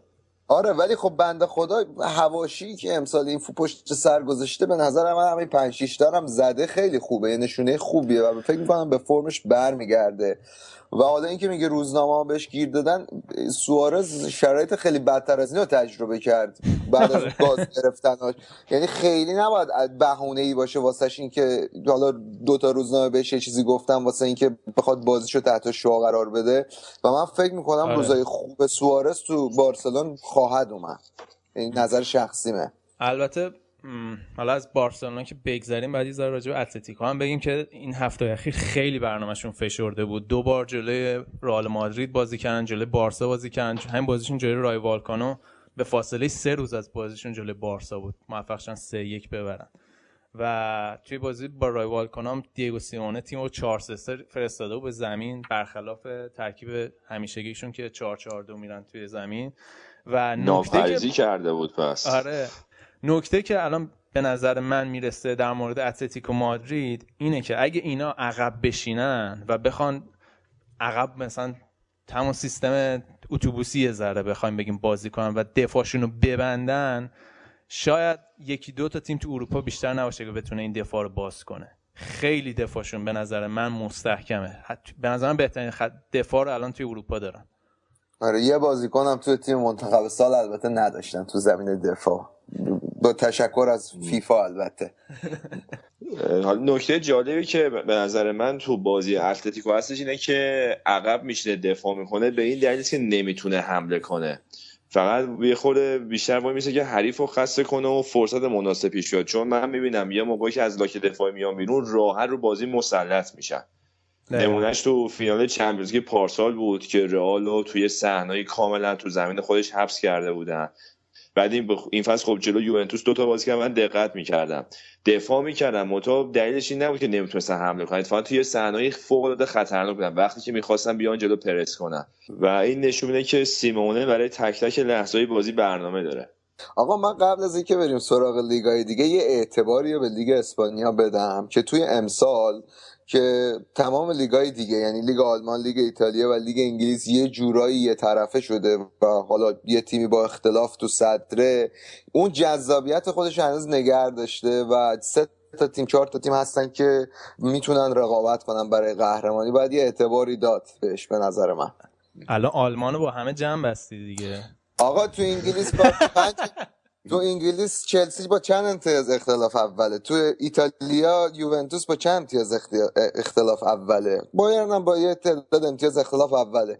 آره ولی خب بنده خدا حواشی که امسال این پشت سر گذاشته به نظر من همین 5 6 تا هم زده خیلی خوبه یه نشونه خوبیه و فکر می‌کنم به فرمش برمیگرده. و حالا اینکه میگه روزنامه ها بهش گیر دادن سوارز شرایط خیلی بدتر از اینو تجربه کرد. بعد از گاز گرفتناش یعنی خیلی نباید بهونه ای باشه واسش اینکه حالا دو تا روزنامه بهش یه چیزی گفتم واسه اینکه بخواد بازیشو تحت شعا قرار بده. و من فکر می‌کنم
آره.
روزای خوب سوارز تو بارسلون خواهد اومد. این نظر شخصیمه.
البته حالا از بارسلونا که بگذریم بعد یه راجع به اتلتیکو هم بگیم که این هفته اخیر خیلی برنامهشون فشرده بود. دو بار جلوی رئال مادرید بازی کردن جلوی بارسا بازی کردن. همین بازیشون جلوی رای والکانو به فاصله سه روز از بازیشون جلوی بارسا بود. موفق شدن سه یک ببرن. و توی بازی با رای والکانو هم دیگو سیمونه تیم رو 4 3 فرستاده بود به زمین برخلاف ترکیب همیشگیشون که 4 4 2 میرن توی زمین. و نکته که
کرده بود پس.
آره. نکته که الان به نظر من می‌رسه در مورد اتلتیکو مادرید اینه که اگه اینا عقب بشینن و بخوان عقب مثلا تمام سیستم اتوبوسی ذره بخوایم بگیم بازی کنن و دفاعشون رو ببندن شاید یکی دو تا تیم تو اروپا بیشتر نباشه که بتونه این دفاع رو باز کنه. خیلی دفاعشون به نظر من مستحکمه. به نظر من بهترین دفاع رو الان توی اروپا دارن.
آره یه بازیکنم توی تیم منتخب سال البته نداشتن تو زمین دفاع. با تشکر از فیفا البته.
حالا نکته جالبی که به نظر من تو بازی اتلتیکو هستش اینه که عقب میشینه دفاع می‌کنه به این دلیل که نمی‌تونه حمله کنه. فقط یه خورده بیشتر وای میشه که حریف رو خسته کنه و فرصت مناسب پیش بیاد چون من می‌بینم یه موقعی که از لاک دفاعی میان بیرون راحت رو بازی مسلط میشن. نمونهش تو فینال چمپیونز لیگ پارسال بود که رئال رو توی صحنه‌ای کاملا تو زمین خودش حبس کرده بودن. بعد این, بخ... این فصل خب جلو یوونتوس دو تا بازی که من دقت می‌کردم. دفاع می‌کردم. منتها دلیلش این نبود که نمی‌تونستن حمله کنن. اتفاقا توی صحنه‌ای فوق العاده خطرناک بودن. وقتی که می‌خواستن بیان جلو پرس کنن. و این نشون میده که سیمونه برای تک تک لحظه‌های بازی برنامه داره.
آقا من قبل از اینکه بریم سراغ لیگای دیگه یه اعتباری رو به لیگ اسپانیا بدم که توی امسال که تمام لیگای دیگه یعنی لیگ آلمان لیگ ایتالیا و لیگ انگلیس یه جورایی یه طرفه شده و حالا یه تیمی با اختلاف تو صدره. اون جذابیت خودش هنوز نگر داشته و سه تا تیم چهار تا تیم هستن که می‌تونن رقابت کنن برای قهرمانی. باید یه اعتباری داد بهش به نظر من.
الان آلمانو با همه جمع بستی دیگه.
آقا تو انگلیس با پنج تو انگلیس چلسی با چند امتیاز اختلاف اوله؟ تو ایتالیا یوونتوس با چند امتیاز اختلاف اوله؟ بایرن هم با یه تعداد امتیاز اختلاف اوله.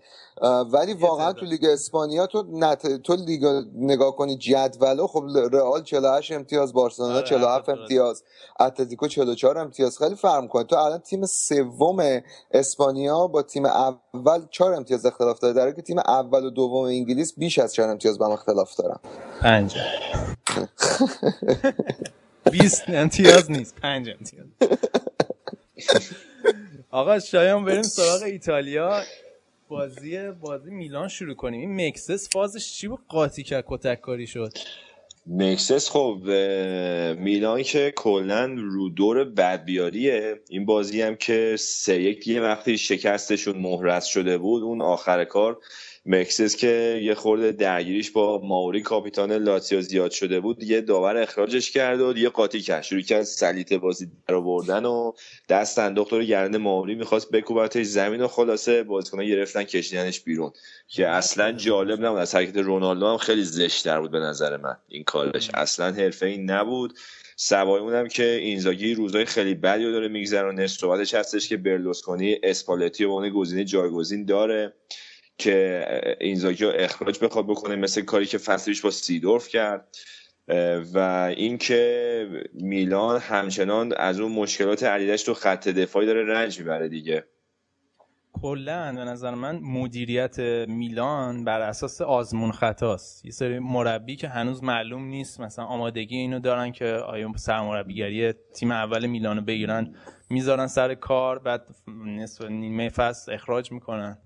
ولی واقعا تو لیگ اسپانیا تو نت... تو لیگ نگاه کنی جدولو خب رئال 48 امتیاز بارسلونا
آره،
47
حرفت درسته.
امتیاز اتلتیکو 44 امتیاز. خیلی فرق می‌کنه تو الان تیم سوم اسپانیا با تیم اول 4 امتیاز اختلاف داره در که تیم اول و دوم انگلیس بیش از 4 امتیاز با هم اختلاف دارن.
پنج. 20 امتیاز نیست پنج امتیاز. آقا شایان بریم سراغ ایتالیا. بازی بازی میلان شروع کنیم. این مکسس فازش چی بود؟ قاطی کرد کتک کاری شد.
مکسس خب میلان که کلا رو دور بدبیاریه این بازی هم که سه یک یه وقتی شکستشون محرز شده بود اون آخر کار مکسس که یه خورده درگیریش با ماوری کاپیتان لاتزیو زیاد شده بود یه داور اخراجش کرد و یه قاطی کرد. شروع کرد سلیطه بازی در آوردن و دست انداخت رو گرد ماوری می‌خواست بکوبتش زمین و خلاصه بازیکن‌ها گرفتن کشیدنش بیرون. که اصلا جالب نبود. از حرکت رونالدو هم خیلی زشتر بود به نظر من. این کارش اصلا حرفه‌ای نبود. سوای اونم که اینزاگی روزای خیلی بدی رو داره میگذرونه صحبتش هستش که برلوسکونی اسپالتی به عنوان گزینه جایگزین داره. که اینزاگی رو اخراج بخواد بکنه مثل کاری که فصلش با سیدورف کرد. و اینکه میلان همچنان از اون مشکلات عدیدش تو خط دفاعی داره رنج می‌بره دیگه.
کلا به نظر من مدیریت میلان بر اساس آزمون خطاست. یه سری مربی که هنوز معلوم نیست مثلا آمادگی اینو دارن که آیا سرمربیگری تیم اول میلانو بگیرن می‌ذارن سر کار بعد نصف نیمه فصل اخراج می‌کنن.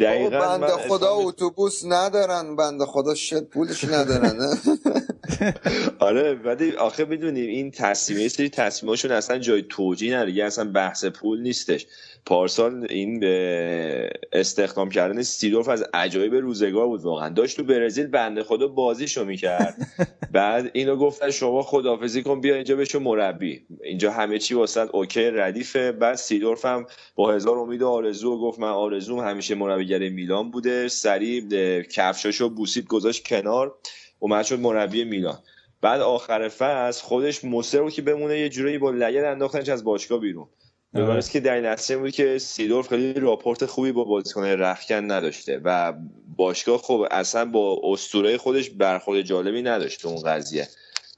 دقیقا
بنده خدا اتوبوس ندارن بنده خدا شت پولش ندارن؟
آره ولی آخه می‌دونیم این تصمیم یه سری تصمیماشون اصلا جای توجیه نداره یه اصلا بحث پول نیستش. پارسال این به استخدام کردن سیدورف از عجایب روزگار بود واقعا. داشت تو برزیل بنده خدا بازیشو می‌کرد. بعد اینو گفتن شما خدافزی کن بیا اینجا بشو مربی. اینجا همه چی واسه اوکی ردیفه. بعد سیدورف هم با هزار امید و آرزو گفت من آرزوم همیشه مربیگر میلان بوده. سریع کفشاشو بوسید گذاشت کنار. اومد شد مربی میلان. بعد آخر فصل خودش مصر بود که بمونه یه جورایی با لگد انداختنش از باشگاه بیرون. بمانست که در نتیجه بود که سیدورف خیلی راپورت خوبی با بازیکن رخکن نداشته و باشگاه خب اصلا با اسطوره خودش برخورد جالبی نداشت تو اون قضیه.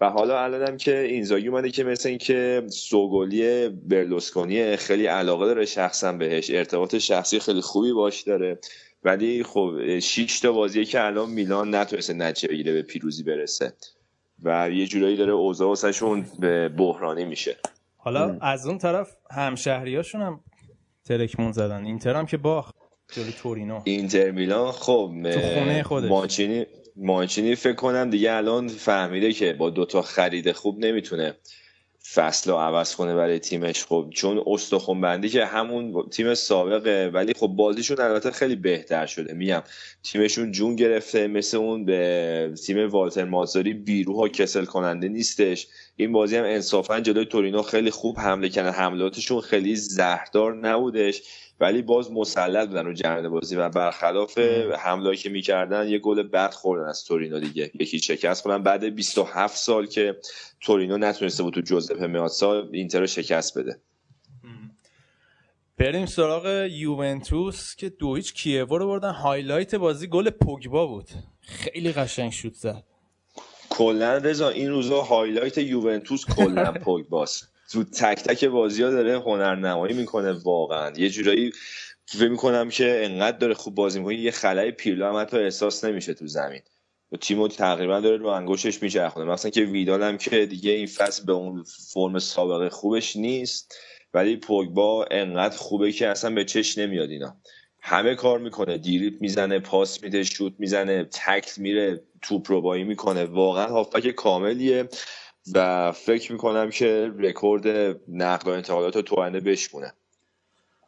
و حالا الانم که اینزاگی اومده که مثل اینکه سوگلی برلوسکونی خیلی علاقه داره شخصا بهش ارتباط شخصی خیلی خوبی باش داره. ولی خب شیش تا بازیه که الان میلان نتونسته نتیجه بگیره به پیروزی برسه. و یه جورایی داره اوضاع واسهشون به بحرانی میشه.
حالا از اون طرف همشهریاشون هم ترکمون زدن. اینتر هم که باخت. جلوی تورینو.
اینتر میلان خب
تو خونه خودش.
مانچینی مانچینی فکر کنم دیگه الان فهمیده که با دوتا خرید خوب نمی‌تونه فصل رو عوض کنه برای تیمش. خب چون استخون بندی که همون تیم سابقه ولی خب بازیشون البته خیلی بهتر شده. میگم تیمشون جون گرفته مثل اون به تیم والتر مازاری بیروها کسل کننده نیستش. این بازی هم انصافا جلوی تورینو خیلی خوب حمله کردن. حملاتشون خیلی زهردار نبودش ولی باز مسلط بودن رو جریان بازی و برخلاف حمله که می‌کردن یه گل بد خوردن از تورینو دیگه. یکی شکست کنن بعد 27 سال که تورینو نتونسته بود تو جوزپه میاتسا اینتر رو شکست بده.
بریم سراغ یوونتوس که دو هیچ کیوو رو بردن. highlight بازی گل پوگبا بود. خیلی قشنگ شوت زد.
کلا رضا این روزا highlight یوونتوس کلا پوگباست. تو تک تک بازی ها داره هنرنمایی می‌کنه واقعا. یه جورایی فکر می‌کنم که انقدر داره خوب بازی می‌کنه یه خلأ پیرلو هم حتی احساس نمیشه تو زمین. و تیمو تقریبا داره رو انگشتش میچرخونه. مثلا که ویدال هم که دیگه این فصل به اون فرم سابقه خوبش نیست ولی پوگبا انقدر خوبه که اصلا به چش نمیاد اینا. همه کار می‌کنه. دیریپ می‌زنه پاس میده شوت می‌زنه تکل میره. توپ رو می‌کنه. واقعا هافبک کاملیه و فکر می‌کنم که رکورد نقل و انتقالات رو تو آینده بشکونه.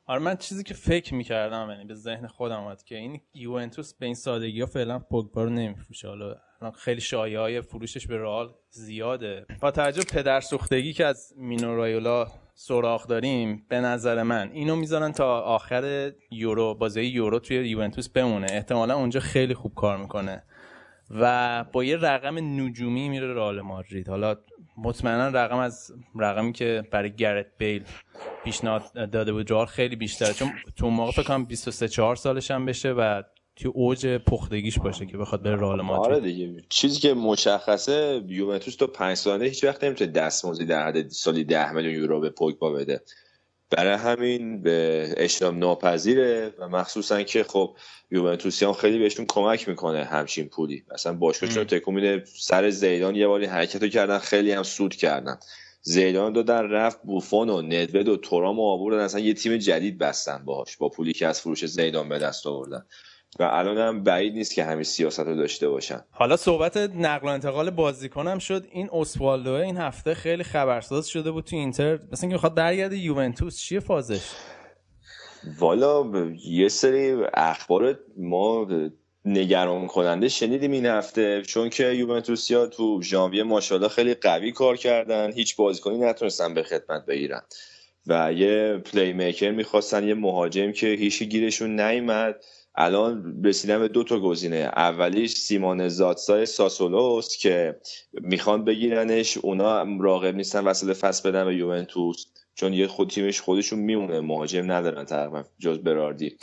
آره من چیزی که فکر می‌کردم یعنی به ذهن خودم اومد که این یوونتوس به این سادگی ها فعلا پوگبا رو نمیفروشه. حالا خیلی شایعه های فروشش به رئال زیاده. با توجه پدر سوختگی که از مینو رایولا سراغ داریم به نظر من اینو می‌ذارن تا آخر یورو بازی یورو توی یوونتوس بمونه. احتمالا اونجا خیلی خوب کار می‌کنه. و با یه رقم نجومی میره رئال مادرید. حالا مطمئنا رقم از رقمی که برای گرت بیل پیشنهاد داده بود رئال خیلی بیشتره. چون تو موقع فکر کنم 23 4 سالش هم بشه و تو اوج پختگیش باشه که بخواد بره رئال
آره
مادرید
دیگه. چیزی که مشخصه یوونتوس تو پنج ساله هیچ وقت نمی‌تونه دستمزدی در حد سالی ده میلیون یورو به پوگبا بده. برای همین به اجتناب ناپذیره و مخصوصا که خب یوونتوسیان خیلی بهشون کمک می‌کنه همچین پولی. اصلا باشگاهشون تکون میده سر زیدان یه باری حرکت رو کردن خیلی هم سود کردن. زیدان دادن رفت بوفون و ندوید و تورام و آوردن اصلا یه تیم جدید بستن باهاش با پولی که از فروش زیدان به دست آوردن. و الان هم بعید نیست که همین سیاست رو داشته باشن.
حالا صحبت نقل و انتقال بازیکن هم شد. این اسوالدو این هفته خیلی خبرساز شده بود تو اینتر. مثلا اینکه می‌خواد برگرده یوونتوس چیه فازش؟
والا یه سری اخبار ما نگران کننده شنیدیم این هفته. چون که یوونتوسیا تو ژانویه ماشاءالله خیلی قوی کار کردن. هیچ بازیکنی نتونستن به خدمت بگیرن. و یه پلی میکر می‌خواستن یه مهاجم که هیچی گیرشون نیومد. الان رسیدن به دو تا گزینه. اولیش سیمون زادسای ساسولوس که می‌خوان بگیرنش. اونا راغب نیستن وسط فصل بدن به یوونتوس چون یه خود تیمش خودشون میمونه. مهاجم ندارن تقریبا جز براردی.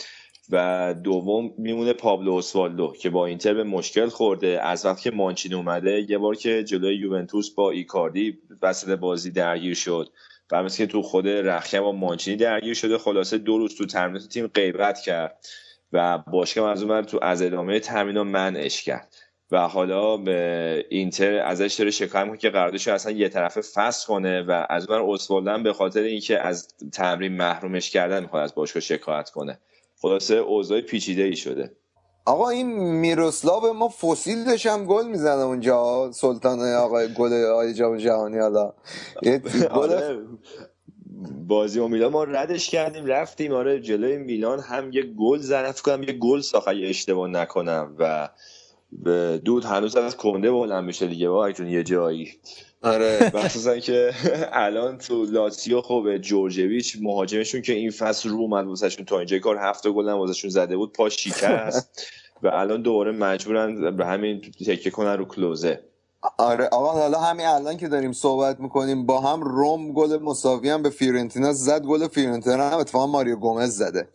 و دوم میمونه پابلو اسوالدو که با اینتر به مشکل خورده. از وقتی که مانچین اومده یه بار که جلوی یوونتوس با ایکاردی وسط بازی درگیر شد. و مثل که تو خود رخکن با مانچینی درگیر شده خلاصه دو روز تو تمرینات تیم غیبت کرد. و باشگاه از اون تو از ادامه تمرین منعش کرد. و حالا به اینتر ازش داره شکایت می‌کنه که قراردادش رو اصلا یه طرفه فسخ کنه و از اون اسوالدو به خاطر اینکه از تمرین محرومش کردن می‌خواد از باشگاه شکایت کنه. خلاصه اوضاع پیچیده ای شده.
آقا این میروسلاو ما فسیلش هم گل می‌زنه اونجا سلطان آقا گل آقای جام جهانی حالا. یه گل
آره. بازی و میلان ما ردش کردیم رفتیم آره جلوی میلان هم یه گل فکر کنم یه گل ساخت اگه اشتباه نکنم و به دود هنوز از کنده بلند میشه دیگه. با یه جایی.
آره.
مخصوصا که الان تو لاتسیو خب جورجویچ مهاجمشون که این فصل رو اومد واسهشون تا اینجا. کار هفت گل هم واسهشون زده بود. پا شکست. و الان دوباره مجبورن به همین تکیه کنن رو کلوزه.
آره آقا حالا همین الان که داریم صحبت می‌کنیم با هم رم گل مساوی هم به فیورنتینا زد گل فیورنتینا هم اتفاقا ماریو گومز زده.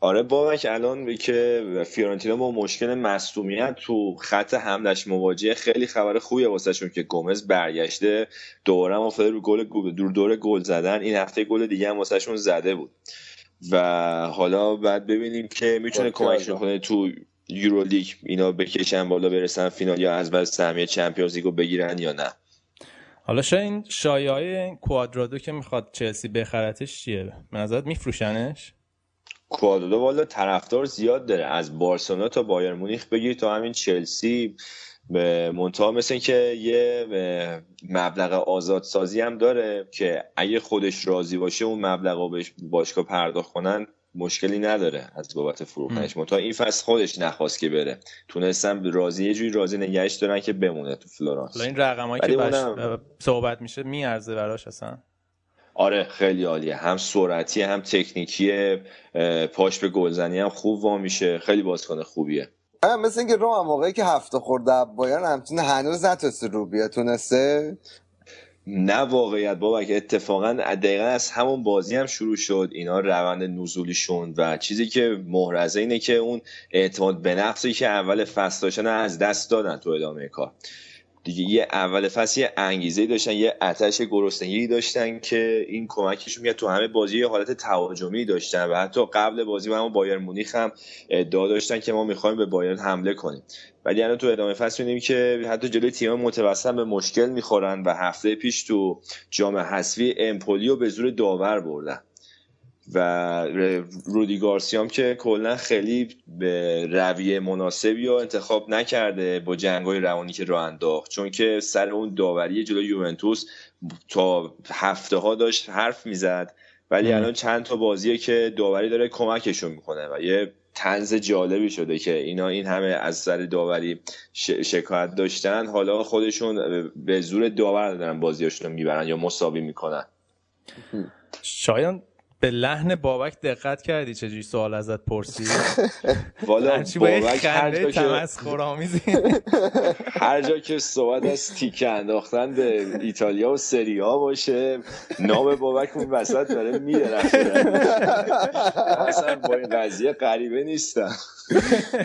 آره بابک الان که فیورنتینا با مشکل مصدومیت تو خط حملش مواجهه خیلی خبر خوبیه واسهشون که گومز برگشته دوباره هم افتاده رو گل دور دور گل زدن. این هفته گل دیگه هم واسهشون زده بود. و حالا بعد ببینیم که می‌تونه
با
کمکشون کنه تو Euro League اینا بکشن بالا برسن فینال یا از بس سهمیه Champions League و بگیرن یا نه؟
حالا شاید این شایعه های کوادرادو که می‌خواد چلسی بخرتش چیه؟ به نظرت میفروشنش؟
کوادرادو والا طرفدار زیاد داره. از بارسلونا تا بایر مونیخ بگیر تا همین چلسی به منتها مثل که یه مبلغ آزادسازی هم داره که اگه خودش راضی باشه اون مبلغ رو بهش باشگاه پرداخت کنن مشکلی نداره از بابت فروختنش منتها این فصل خودش نخواست که بره. تونستم راضی یه جوری راضی نگهش دارن که بمونه تو فلورانس.
حالا این رقمایی که
اونم-
صحبت میشه میارزه براش اصلا؟
آره خیلی عالیه. هم سرعتی هم تکنیکی پاش به گلزنی هم خوب وا میشه. خیلی بازیکن خوبیه.
آره مثل اینکه روم هم موقعی که هفته خورده بایرن همچین هنوز نتونسته رو بیا تونسته؟
نه واقعیت بابا که اتفاقا دقیقا از همون بازی هم شروع شد. اینا روند نزولیشون و چیزی که محرزه اینه که اون اعتماد به نفسی که اول فصل داشتن از دست دادن تو ادامه کار. دیگه یه اول فصل یه انگیزه داشتن یه آتش گرسنگی داشتن که این کمکشون میاد تو همه بازی یه حالت تهاجمی داشتن و حتی قبل بازی با بایر مونیخ هم ادعا داشتن که ما می‌خوایم به بایرن حمله کنیم. ولی الان تو ادامه فصل می‌بینیم که حتی جلوی تیم متوسط به مشکل می‌خورن و هفته پیش تو جام حذفی امپولیو به زور داور بردن. و رودی گارسیام که کلا خیلی به رویه مناسبی رو انتخاب نکرده با جنگای روانی که راه انداخت. چون که سر اون داوری جلوی یوونتوس تا هفته ها داشت حرف می‌زد ولی الان چند تا بازیه که داوری داره کمکشون می‌کنه و یه تنز جالبی شده که اینا این همه از سر داوری ش- شکایت داشتن. حالا خودشون به زور داور دارن بازیاشون رو می‌برن یا مساوی می‌کنن.
شایان به لحن بابک دقت کردی؟ چجوری سوال ازت پرسید؟
والا بابک هر جا که هر جا که صحبت از تیکه انداختن به ایتالیا و سریا باشه نام بابک اون وسط داره میدرخشه اصلا با این قضیه غریبه نیستم.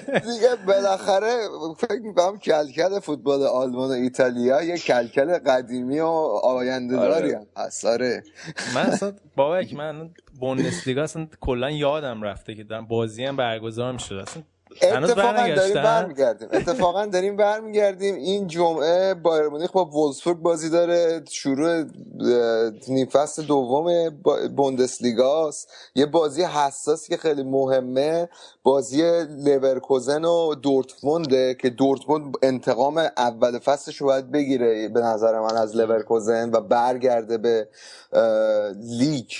دیگه بالاخره فکر می‌کنم کلکل فوتبال آلمان و ایتالیا یه کلکل قدیمی و آینده داری
آره.
هم هست. آره.
من اصلا بابک من بوندسلیگا اصلا کلا یادم رفته که دارم بازی هم برگزار می‌شد. اصلا
اتفاقا داریم برمیگردیم. اتفاقا داریم برمیگردیم. این جمعه بایر مونیخ با وولسبورگ بازی داره. شروع نیم فصل دوم بوندسلیگاست. یه بازی حساسی که خیلی مهمه. بازی لورکوزن و دورتمونده که دورتموند انتقام اول فصلش رو باید بگیره به نظر من از لورکوزن و برگرده به لیگ.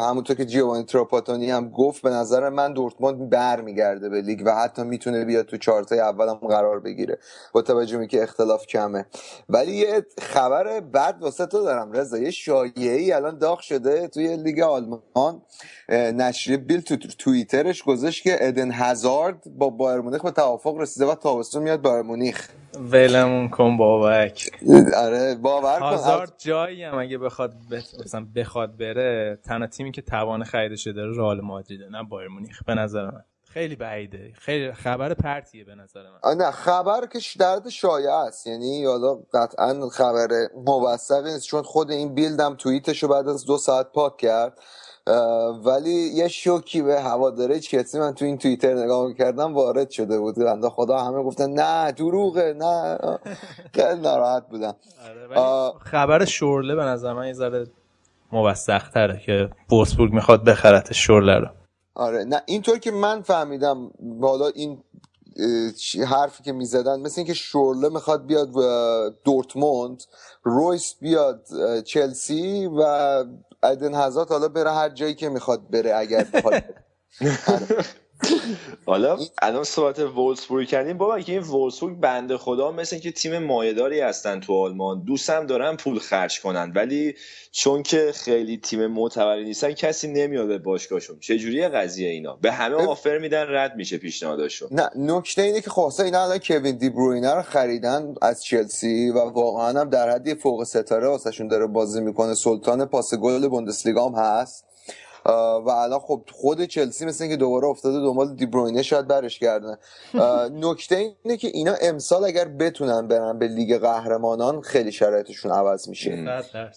همونطور که جیوانی تراپاتونی هم گفت به نظر من دورتموند برمیگرده به لیگ و حتی می‌تونه بیاد تو چارتای اول هم قرار بگیره. با توجه به که اختلاف کمه. ولی یه خبر بد واسه تو دارم رضا. یه شایعه ای الان داغ شده توی لیگ آلمان. نشریه بیل تو توییترش گذاشت که ادن هازارد با بایرن مونیخ به توافق رسیده و تابستون میاد بایرن مونیخ.
ولمون کن بابک.
آره باور کن.
هازارد جایی هم اگه بخواد مثلا بخواد بره تنها تیمی که توان خریدش داره رئال مادریده نه بایر مونیخ به نظر من. خیلی بعیده. خیلی خبر پرتیه به نظر من.
نه خبر که ش- در حد شایعه است. یعنی حالا قطعا خبر موثقی نیست چون خود این بیلدم توییتش رو بعد از دو ساعت پاک کرد. ولی یه شوکی به هواداره چلسی من تو این توییتر نگاه کردم وارد شده بود. بنده خدا همه گفتن نه دروغه نه. خیلی ناراحت بودم.
آره،. خبر شورله به نظر من یه ذره موثق تره که وولسبورگ می‌خواد بخرت شورله رو.
آره نه اینطور که من فهمیدم بالا این حرفی که می‌زدن مثل اینکه شورله می‌خواد بیاد و دورتموند رویس بیاد چلسی و ادن هزارد حالا بره هر جایی که می‌خواد بره اگر بخواد.
حالا الان صحبت وولسبورگ کردیم. بابا که این وولسبورگ بنده خدا مثل که تیم مایداری هستن تو آلمان. دوستم دارن پول خرج کنن ولی چون که خیلی تیم معتبری نیستن کسی نمیاد به باشگاهشون. چجوریه قضیه اینا؟ به همه آفر میدن رد میشه پیشنهادشون
نه نکته اینه که خلاصه اینا الان کوین دی بروینه رو خریدن از چلسی و واقعا هم در حدی فوق ستاره واسهشون داره بازی می‌کنه. سلطان پاس گل بوندسلیگا هم هست. و الان خب خود چلسی مثل اینکه دوباره افتاده دنبال دی بروینه شاید برش گردن نکته اینه که اینا امسال اگر بتونن برن به لیگ قهرمانان خیلی شرایطشون عوض میشه
آره.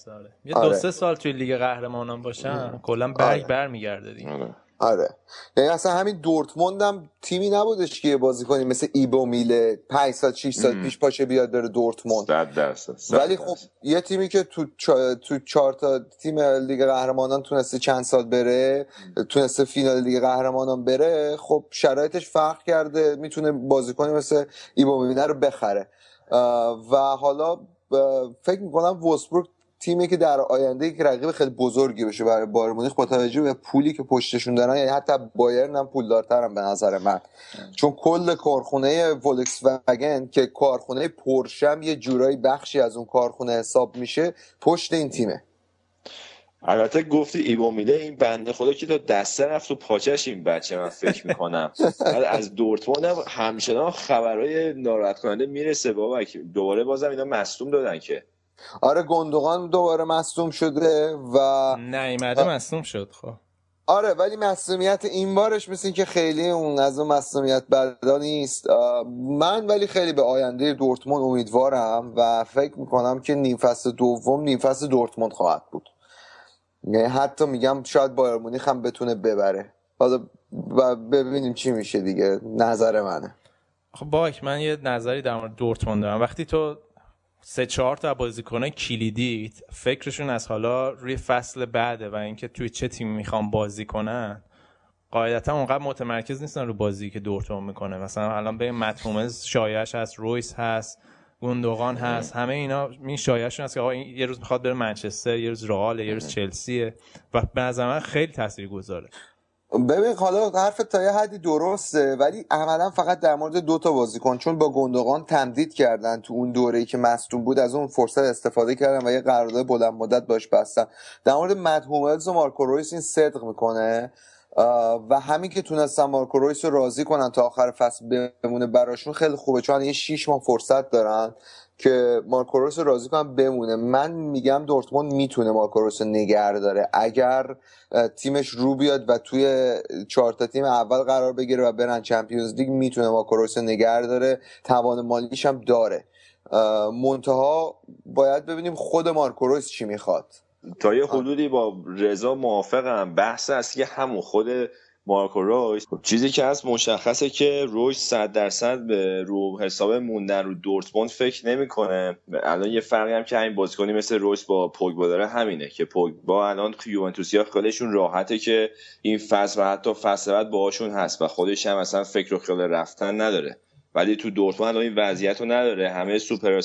یه
آره.
دو سه سال توی لیگ قهرمانان باشن کلا برگ
آره.
برمیگرده دیگه
آره. یعنی اصلا همین دورتموند هم تیمی نبودش که یه بازیکنی مثل ایبو میله 5 سال 6 سال پیش پاشه بیاد بره دورتموند.
صد درصد صد
ولی خب. یه تیمی که تو چا... تو چهار تا تیم لیگ قهرمانان تونسته چند سال بره تونسته فینال لیگ قهرمانان بره خب شرایطش فرق کرده می‌تونه بازیکنی مثل ایبومیونه رو بخره. و حالا فکر می‌کنم وولسبورگ تیمی که در آینده یک رقیب خیلی بزرگی بشه برای بایر مونیخ با توجه به پولی که پشتشون دارن یعنی حتی بایرن هم پولدارترن به نظر من. چون کل کارخونه ولکس وگن که کارخونه پرشم یه جورایی بخشی از اون کارخونه حساب میشه پشت این تیمه.
البته گفتی ایبومیله این بنده خدا که تا دسته رفت تو پاچش این بچه من فکر می‌کنم. از دورتموند هم همچنان خبرهای ناراحت کننده می‌رسه. بابا که دوباره بازم اینا مصدوم دادن که.
آره گندوقان دوباره مصدوم شده و
نیومده مصدوم شد خب.
آره ولی مسئولیت این بارش مثل که خیلی اون از اون مسئولیت بدا نیست. من ولی خیلی به آینده دورتموند امیدوارم و فکر می‌کنم که نیم فصل دوم نیم فصل دورتموند خواهد بود. یعنی حتی میگم شاید بایر مونیخ هم بتونه ببره. حالا ببینیم چی میشه دیگه نظر منه.
خب باک من یه نظری در مورد دورتموند دارم. وقتی تو سه چهار تا بازیکنان کلیدی فکرشون از حالا روی فصل بعده و اینکه توی چه تیمی می‌خوام بازی کنن قاعدتا اونقدر متمرکز نیستن رو بازی که دورتموند می‌کنه. مثلا الان به متومز شایعش هست رویس هست گوندوغان هست همه اینا این شایعشون هست که آقا این یه روز می‌خواد بره منچستر یه روز رئال یه روز چلسیه و به نظر من خیلی تاثیرگذاره.
ببین حالا حرف تا یه حدی درسته ولی عملا فقط در مورد دو تا بازیکن چون با گندگان تمدید کردن تو اون دوره‌ای که مصدوم بود از اون فرصت استفاده کردن و یه قرارداد بلند مدت باش بستن. در مورد متس هوملز و مارکو رویس این صدق می‌کنه و همین که تونستن مارکو رویس رو راضی کنن تا آخر فصل بمونه براشون خیلی خوبه چون یه شیش ماه فرصت دارن. که مارکو رویس رو راضی کنن بمونه. من میگم دورتموند می‌تونه مارکو رویس رو نگه داره. اگر تیمش رو بیاد و توی چهار تا تیم اول قرار بگیره و برن Champions League می‌تونه مارکو رویس رو نگه داره. توان مالیش هم داره. منتها باید ببینیم خود مارکو رویس چی می‌خواد.
تا یه حدودی با رضا موافقم. بحث اصلی همون خود مارکو رویس. چیزی که هست مشخصه که رویس صد درصد به رو حساب موندن رو دورتموند فکر نمی‌کنه. الان یه فرقی هم که همین بازیکنی مثل رویس با پوگبا داره همینه که پوگبا الان یوونتوسیا خیلیشون راحته که این فصل و حتی فصل بعد باهاشون هست و خودش هم اصلا فکر و خیال رفتن نداره. ولی تو دورتموند الان این وضعیت رو نداره. همه سوپر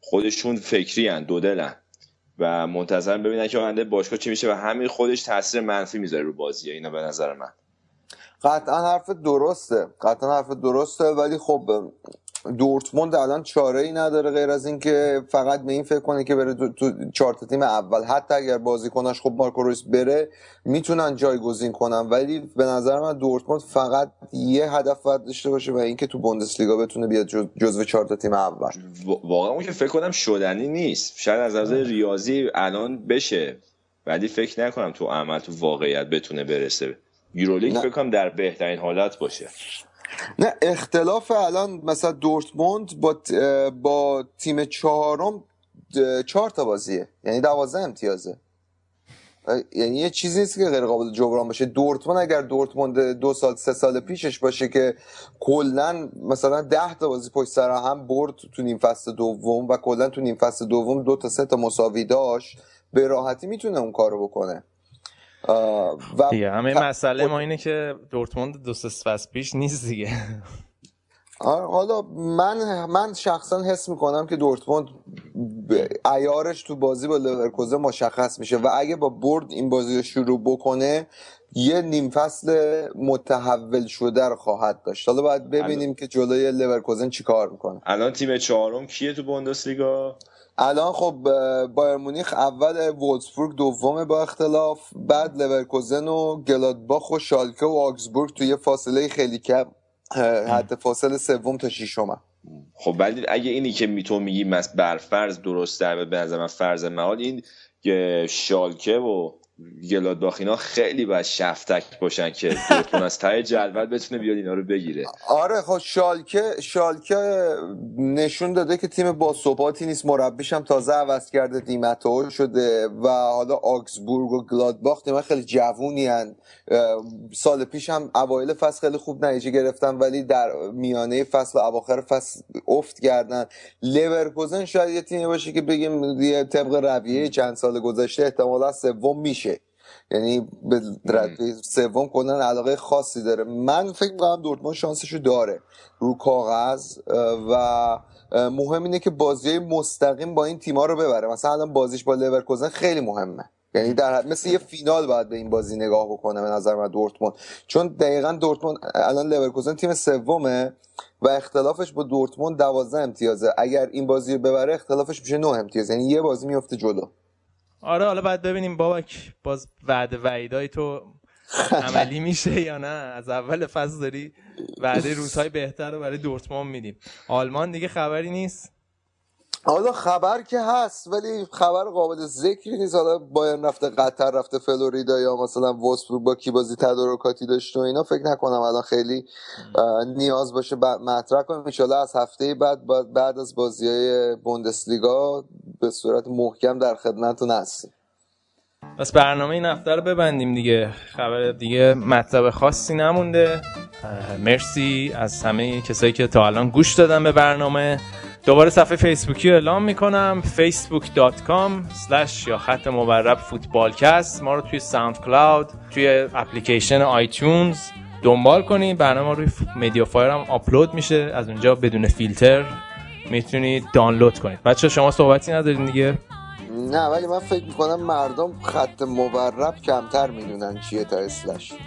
خودشون فکری هن دو دلن. و منتظر ببینن که آینده باشگاه چی میشه و همین خودش تاثیر منفی می‌ذاره رو بازی اینا به نظر من.
قطعا حرف درسته. قطعا حرف درسته ولی خب دورتموند الان چاره ای نداره غیر از اینکه فقط به این فکر کنه که بره تو, چهار تیم اول. حتی اگر بازیکناش خب مارکو رویس بره می‌تونن جایگزین کنن. ولی به نظر من دورتموند فقط یه هدف باید داشته باشه و اینکه تو بوندسلیگا بتونه بیاد جز- جزو چهار تا تیم اول.
وا- واقعا اون که فکر کنم شدنی نیست. شاید از نظر ریاضی الان بشه. ولی فکر نکنم تو عمل تو واقعیت بتونه برسه. یورولیگ. فکر کنم در بهترین حالت باشه.
نه اختلاف الان مثلا دورتموند با با تیم چهارم چهار تا بازیه. یعنی دوازده امتیازه. یعنی یه چیزی نیست که غیر قابل جبران باشه. دورتموند اگر دورتموند دو سال سه سال پیشش باشه که کلا مثلا ده تا بازی پشت سر هم برد تو نیم فصل دوم و کلا تو نیم فصل دوم دو تا سه تا مساوی داشت به راحتی می‌تونه اون کارو بکنه. و
دیگه همه
ت-
مسئله ما اینه که دورتموند دو سه فصل پیش نیست دیگه.
آره، حالا من من شخصا حس می‌کنم که دورتموند عیارش تو بازی با لورکوزن مشخص میشه و اگه با برد این بازی رو شروع بکنه یه نیم فصل متحول شده رو خواهد داشت. حالا باید ببینیم که جلوی لورکوزن چیکار می‌کنه.
الان تیم چهارم کیه تو بوندسلیگا؟
الان خب بایرن مونیخ اول وولفسبورگ دومه با اختلاف بعد لورکوزن و گلادباخ و شالکه و آگزبورگ توی فاصله خیلی کم حد فاصله سوم تا ششم
خب ولی اگه اینی که می تو میگی مس برفرض درست در به نظر من فرض محال این که شالکه و گلادباخ اینا خیلی باید شفتک باشن که دورتموند از ته جدول بتونه بیاد اینا رو بگیره.
آره خب شالکه شالکه نشون داده که تیم با ثباتی نیست. مربیش هم تازه عوض کرده دیمتو شده و حالا آکسبورگ و گلادباخ تیم خیلی جوونی هن. سال پیش هم اوایل فصل خیلی خوب نتیجه گرفتن ولی در میانه فصل و اواخر فصل افت کردن. لورکوزن شاید یه تیمی باشه که بگیم طبق رویه چند سال گذشته احتمالا سوم میشه. یعنی به رتبه سوم کلا علاقه خاصی داره. من فکر می‌کنم دورتموند شانسشو داره رو کاغذ و مهم اینه که بازی مستقیم با این تیما رو ببره. مثلا الان بازیش با لورکوزن خیلی مهمه. یعنی در حد مثل یه فینال باید به این بازی نگاه بکنه به نظر من دورتموند. چون دقیقا دورتموند الان لورکوزن تیم سومه و اختلافش با دورتموند 12 امتیازه. اگر این بازی رو ببره اختلافش میشه 9 امتیاز. یعنی یه بازی میفته جلو.
آره حالا باید ببینیم بابک باز وعده وعیدای تو عملی میشه یا نه؟ از اول فصل داری وعده روزهای بهتر رو برای دورتموند میدیم آلمان دیگه خبری نیست.
حالا خبر که هست ولی خبر قابل ذکری نیست. حالا بایرن رفته قطر رفته فلوریدا یا مثلا وولسبورگ با کی بازی تدارکاتی داشته و اینا فکر نکنم الان خیلی نیاز باشه مطرح کنیم. ان از هفته بعد بعد, از بازی های بوندسلیگا به صورت محکم در خدمتتون هستیم.
پس برنامه این هفته رو ببندیم دیگه. خبر دیگه مطلب خاصی نمونده. مرسی از همه کسایی که تا الان گوش دادن به برنامه. دوباره صفحه فیسبوکی رو اعلام می‌کنم. facebook.com slash یا خط مورب فوتبالکست. ما رو توی SoundCloud توی اپلیکیشن iTunes دنبال کنید برنامه روی MediaFire هم آپلود میشه. از اونجا بدون فیلتر می‌تونید دانلود کنید بچه شما صحبتی ندارین دیگه؟
نه ولی من فکر می‌کنم مردم خط مورب کمتر می‌دونن چیه تا slash.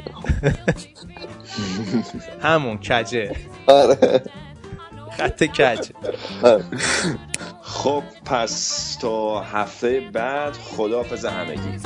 همون کجه.
آره.
خط کج.
خب پس تا هفته بعد خداحافظ همگی.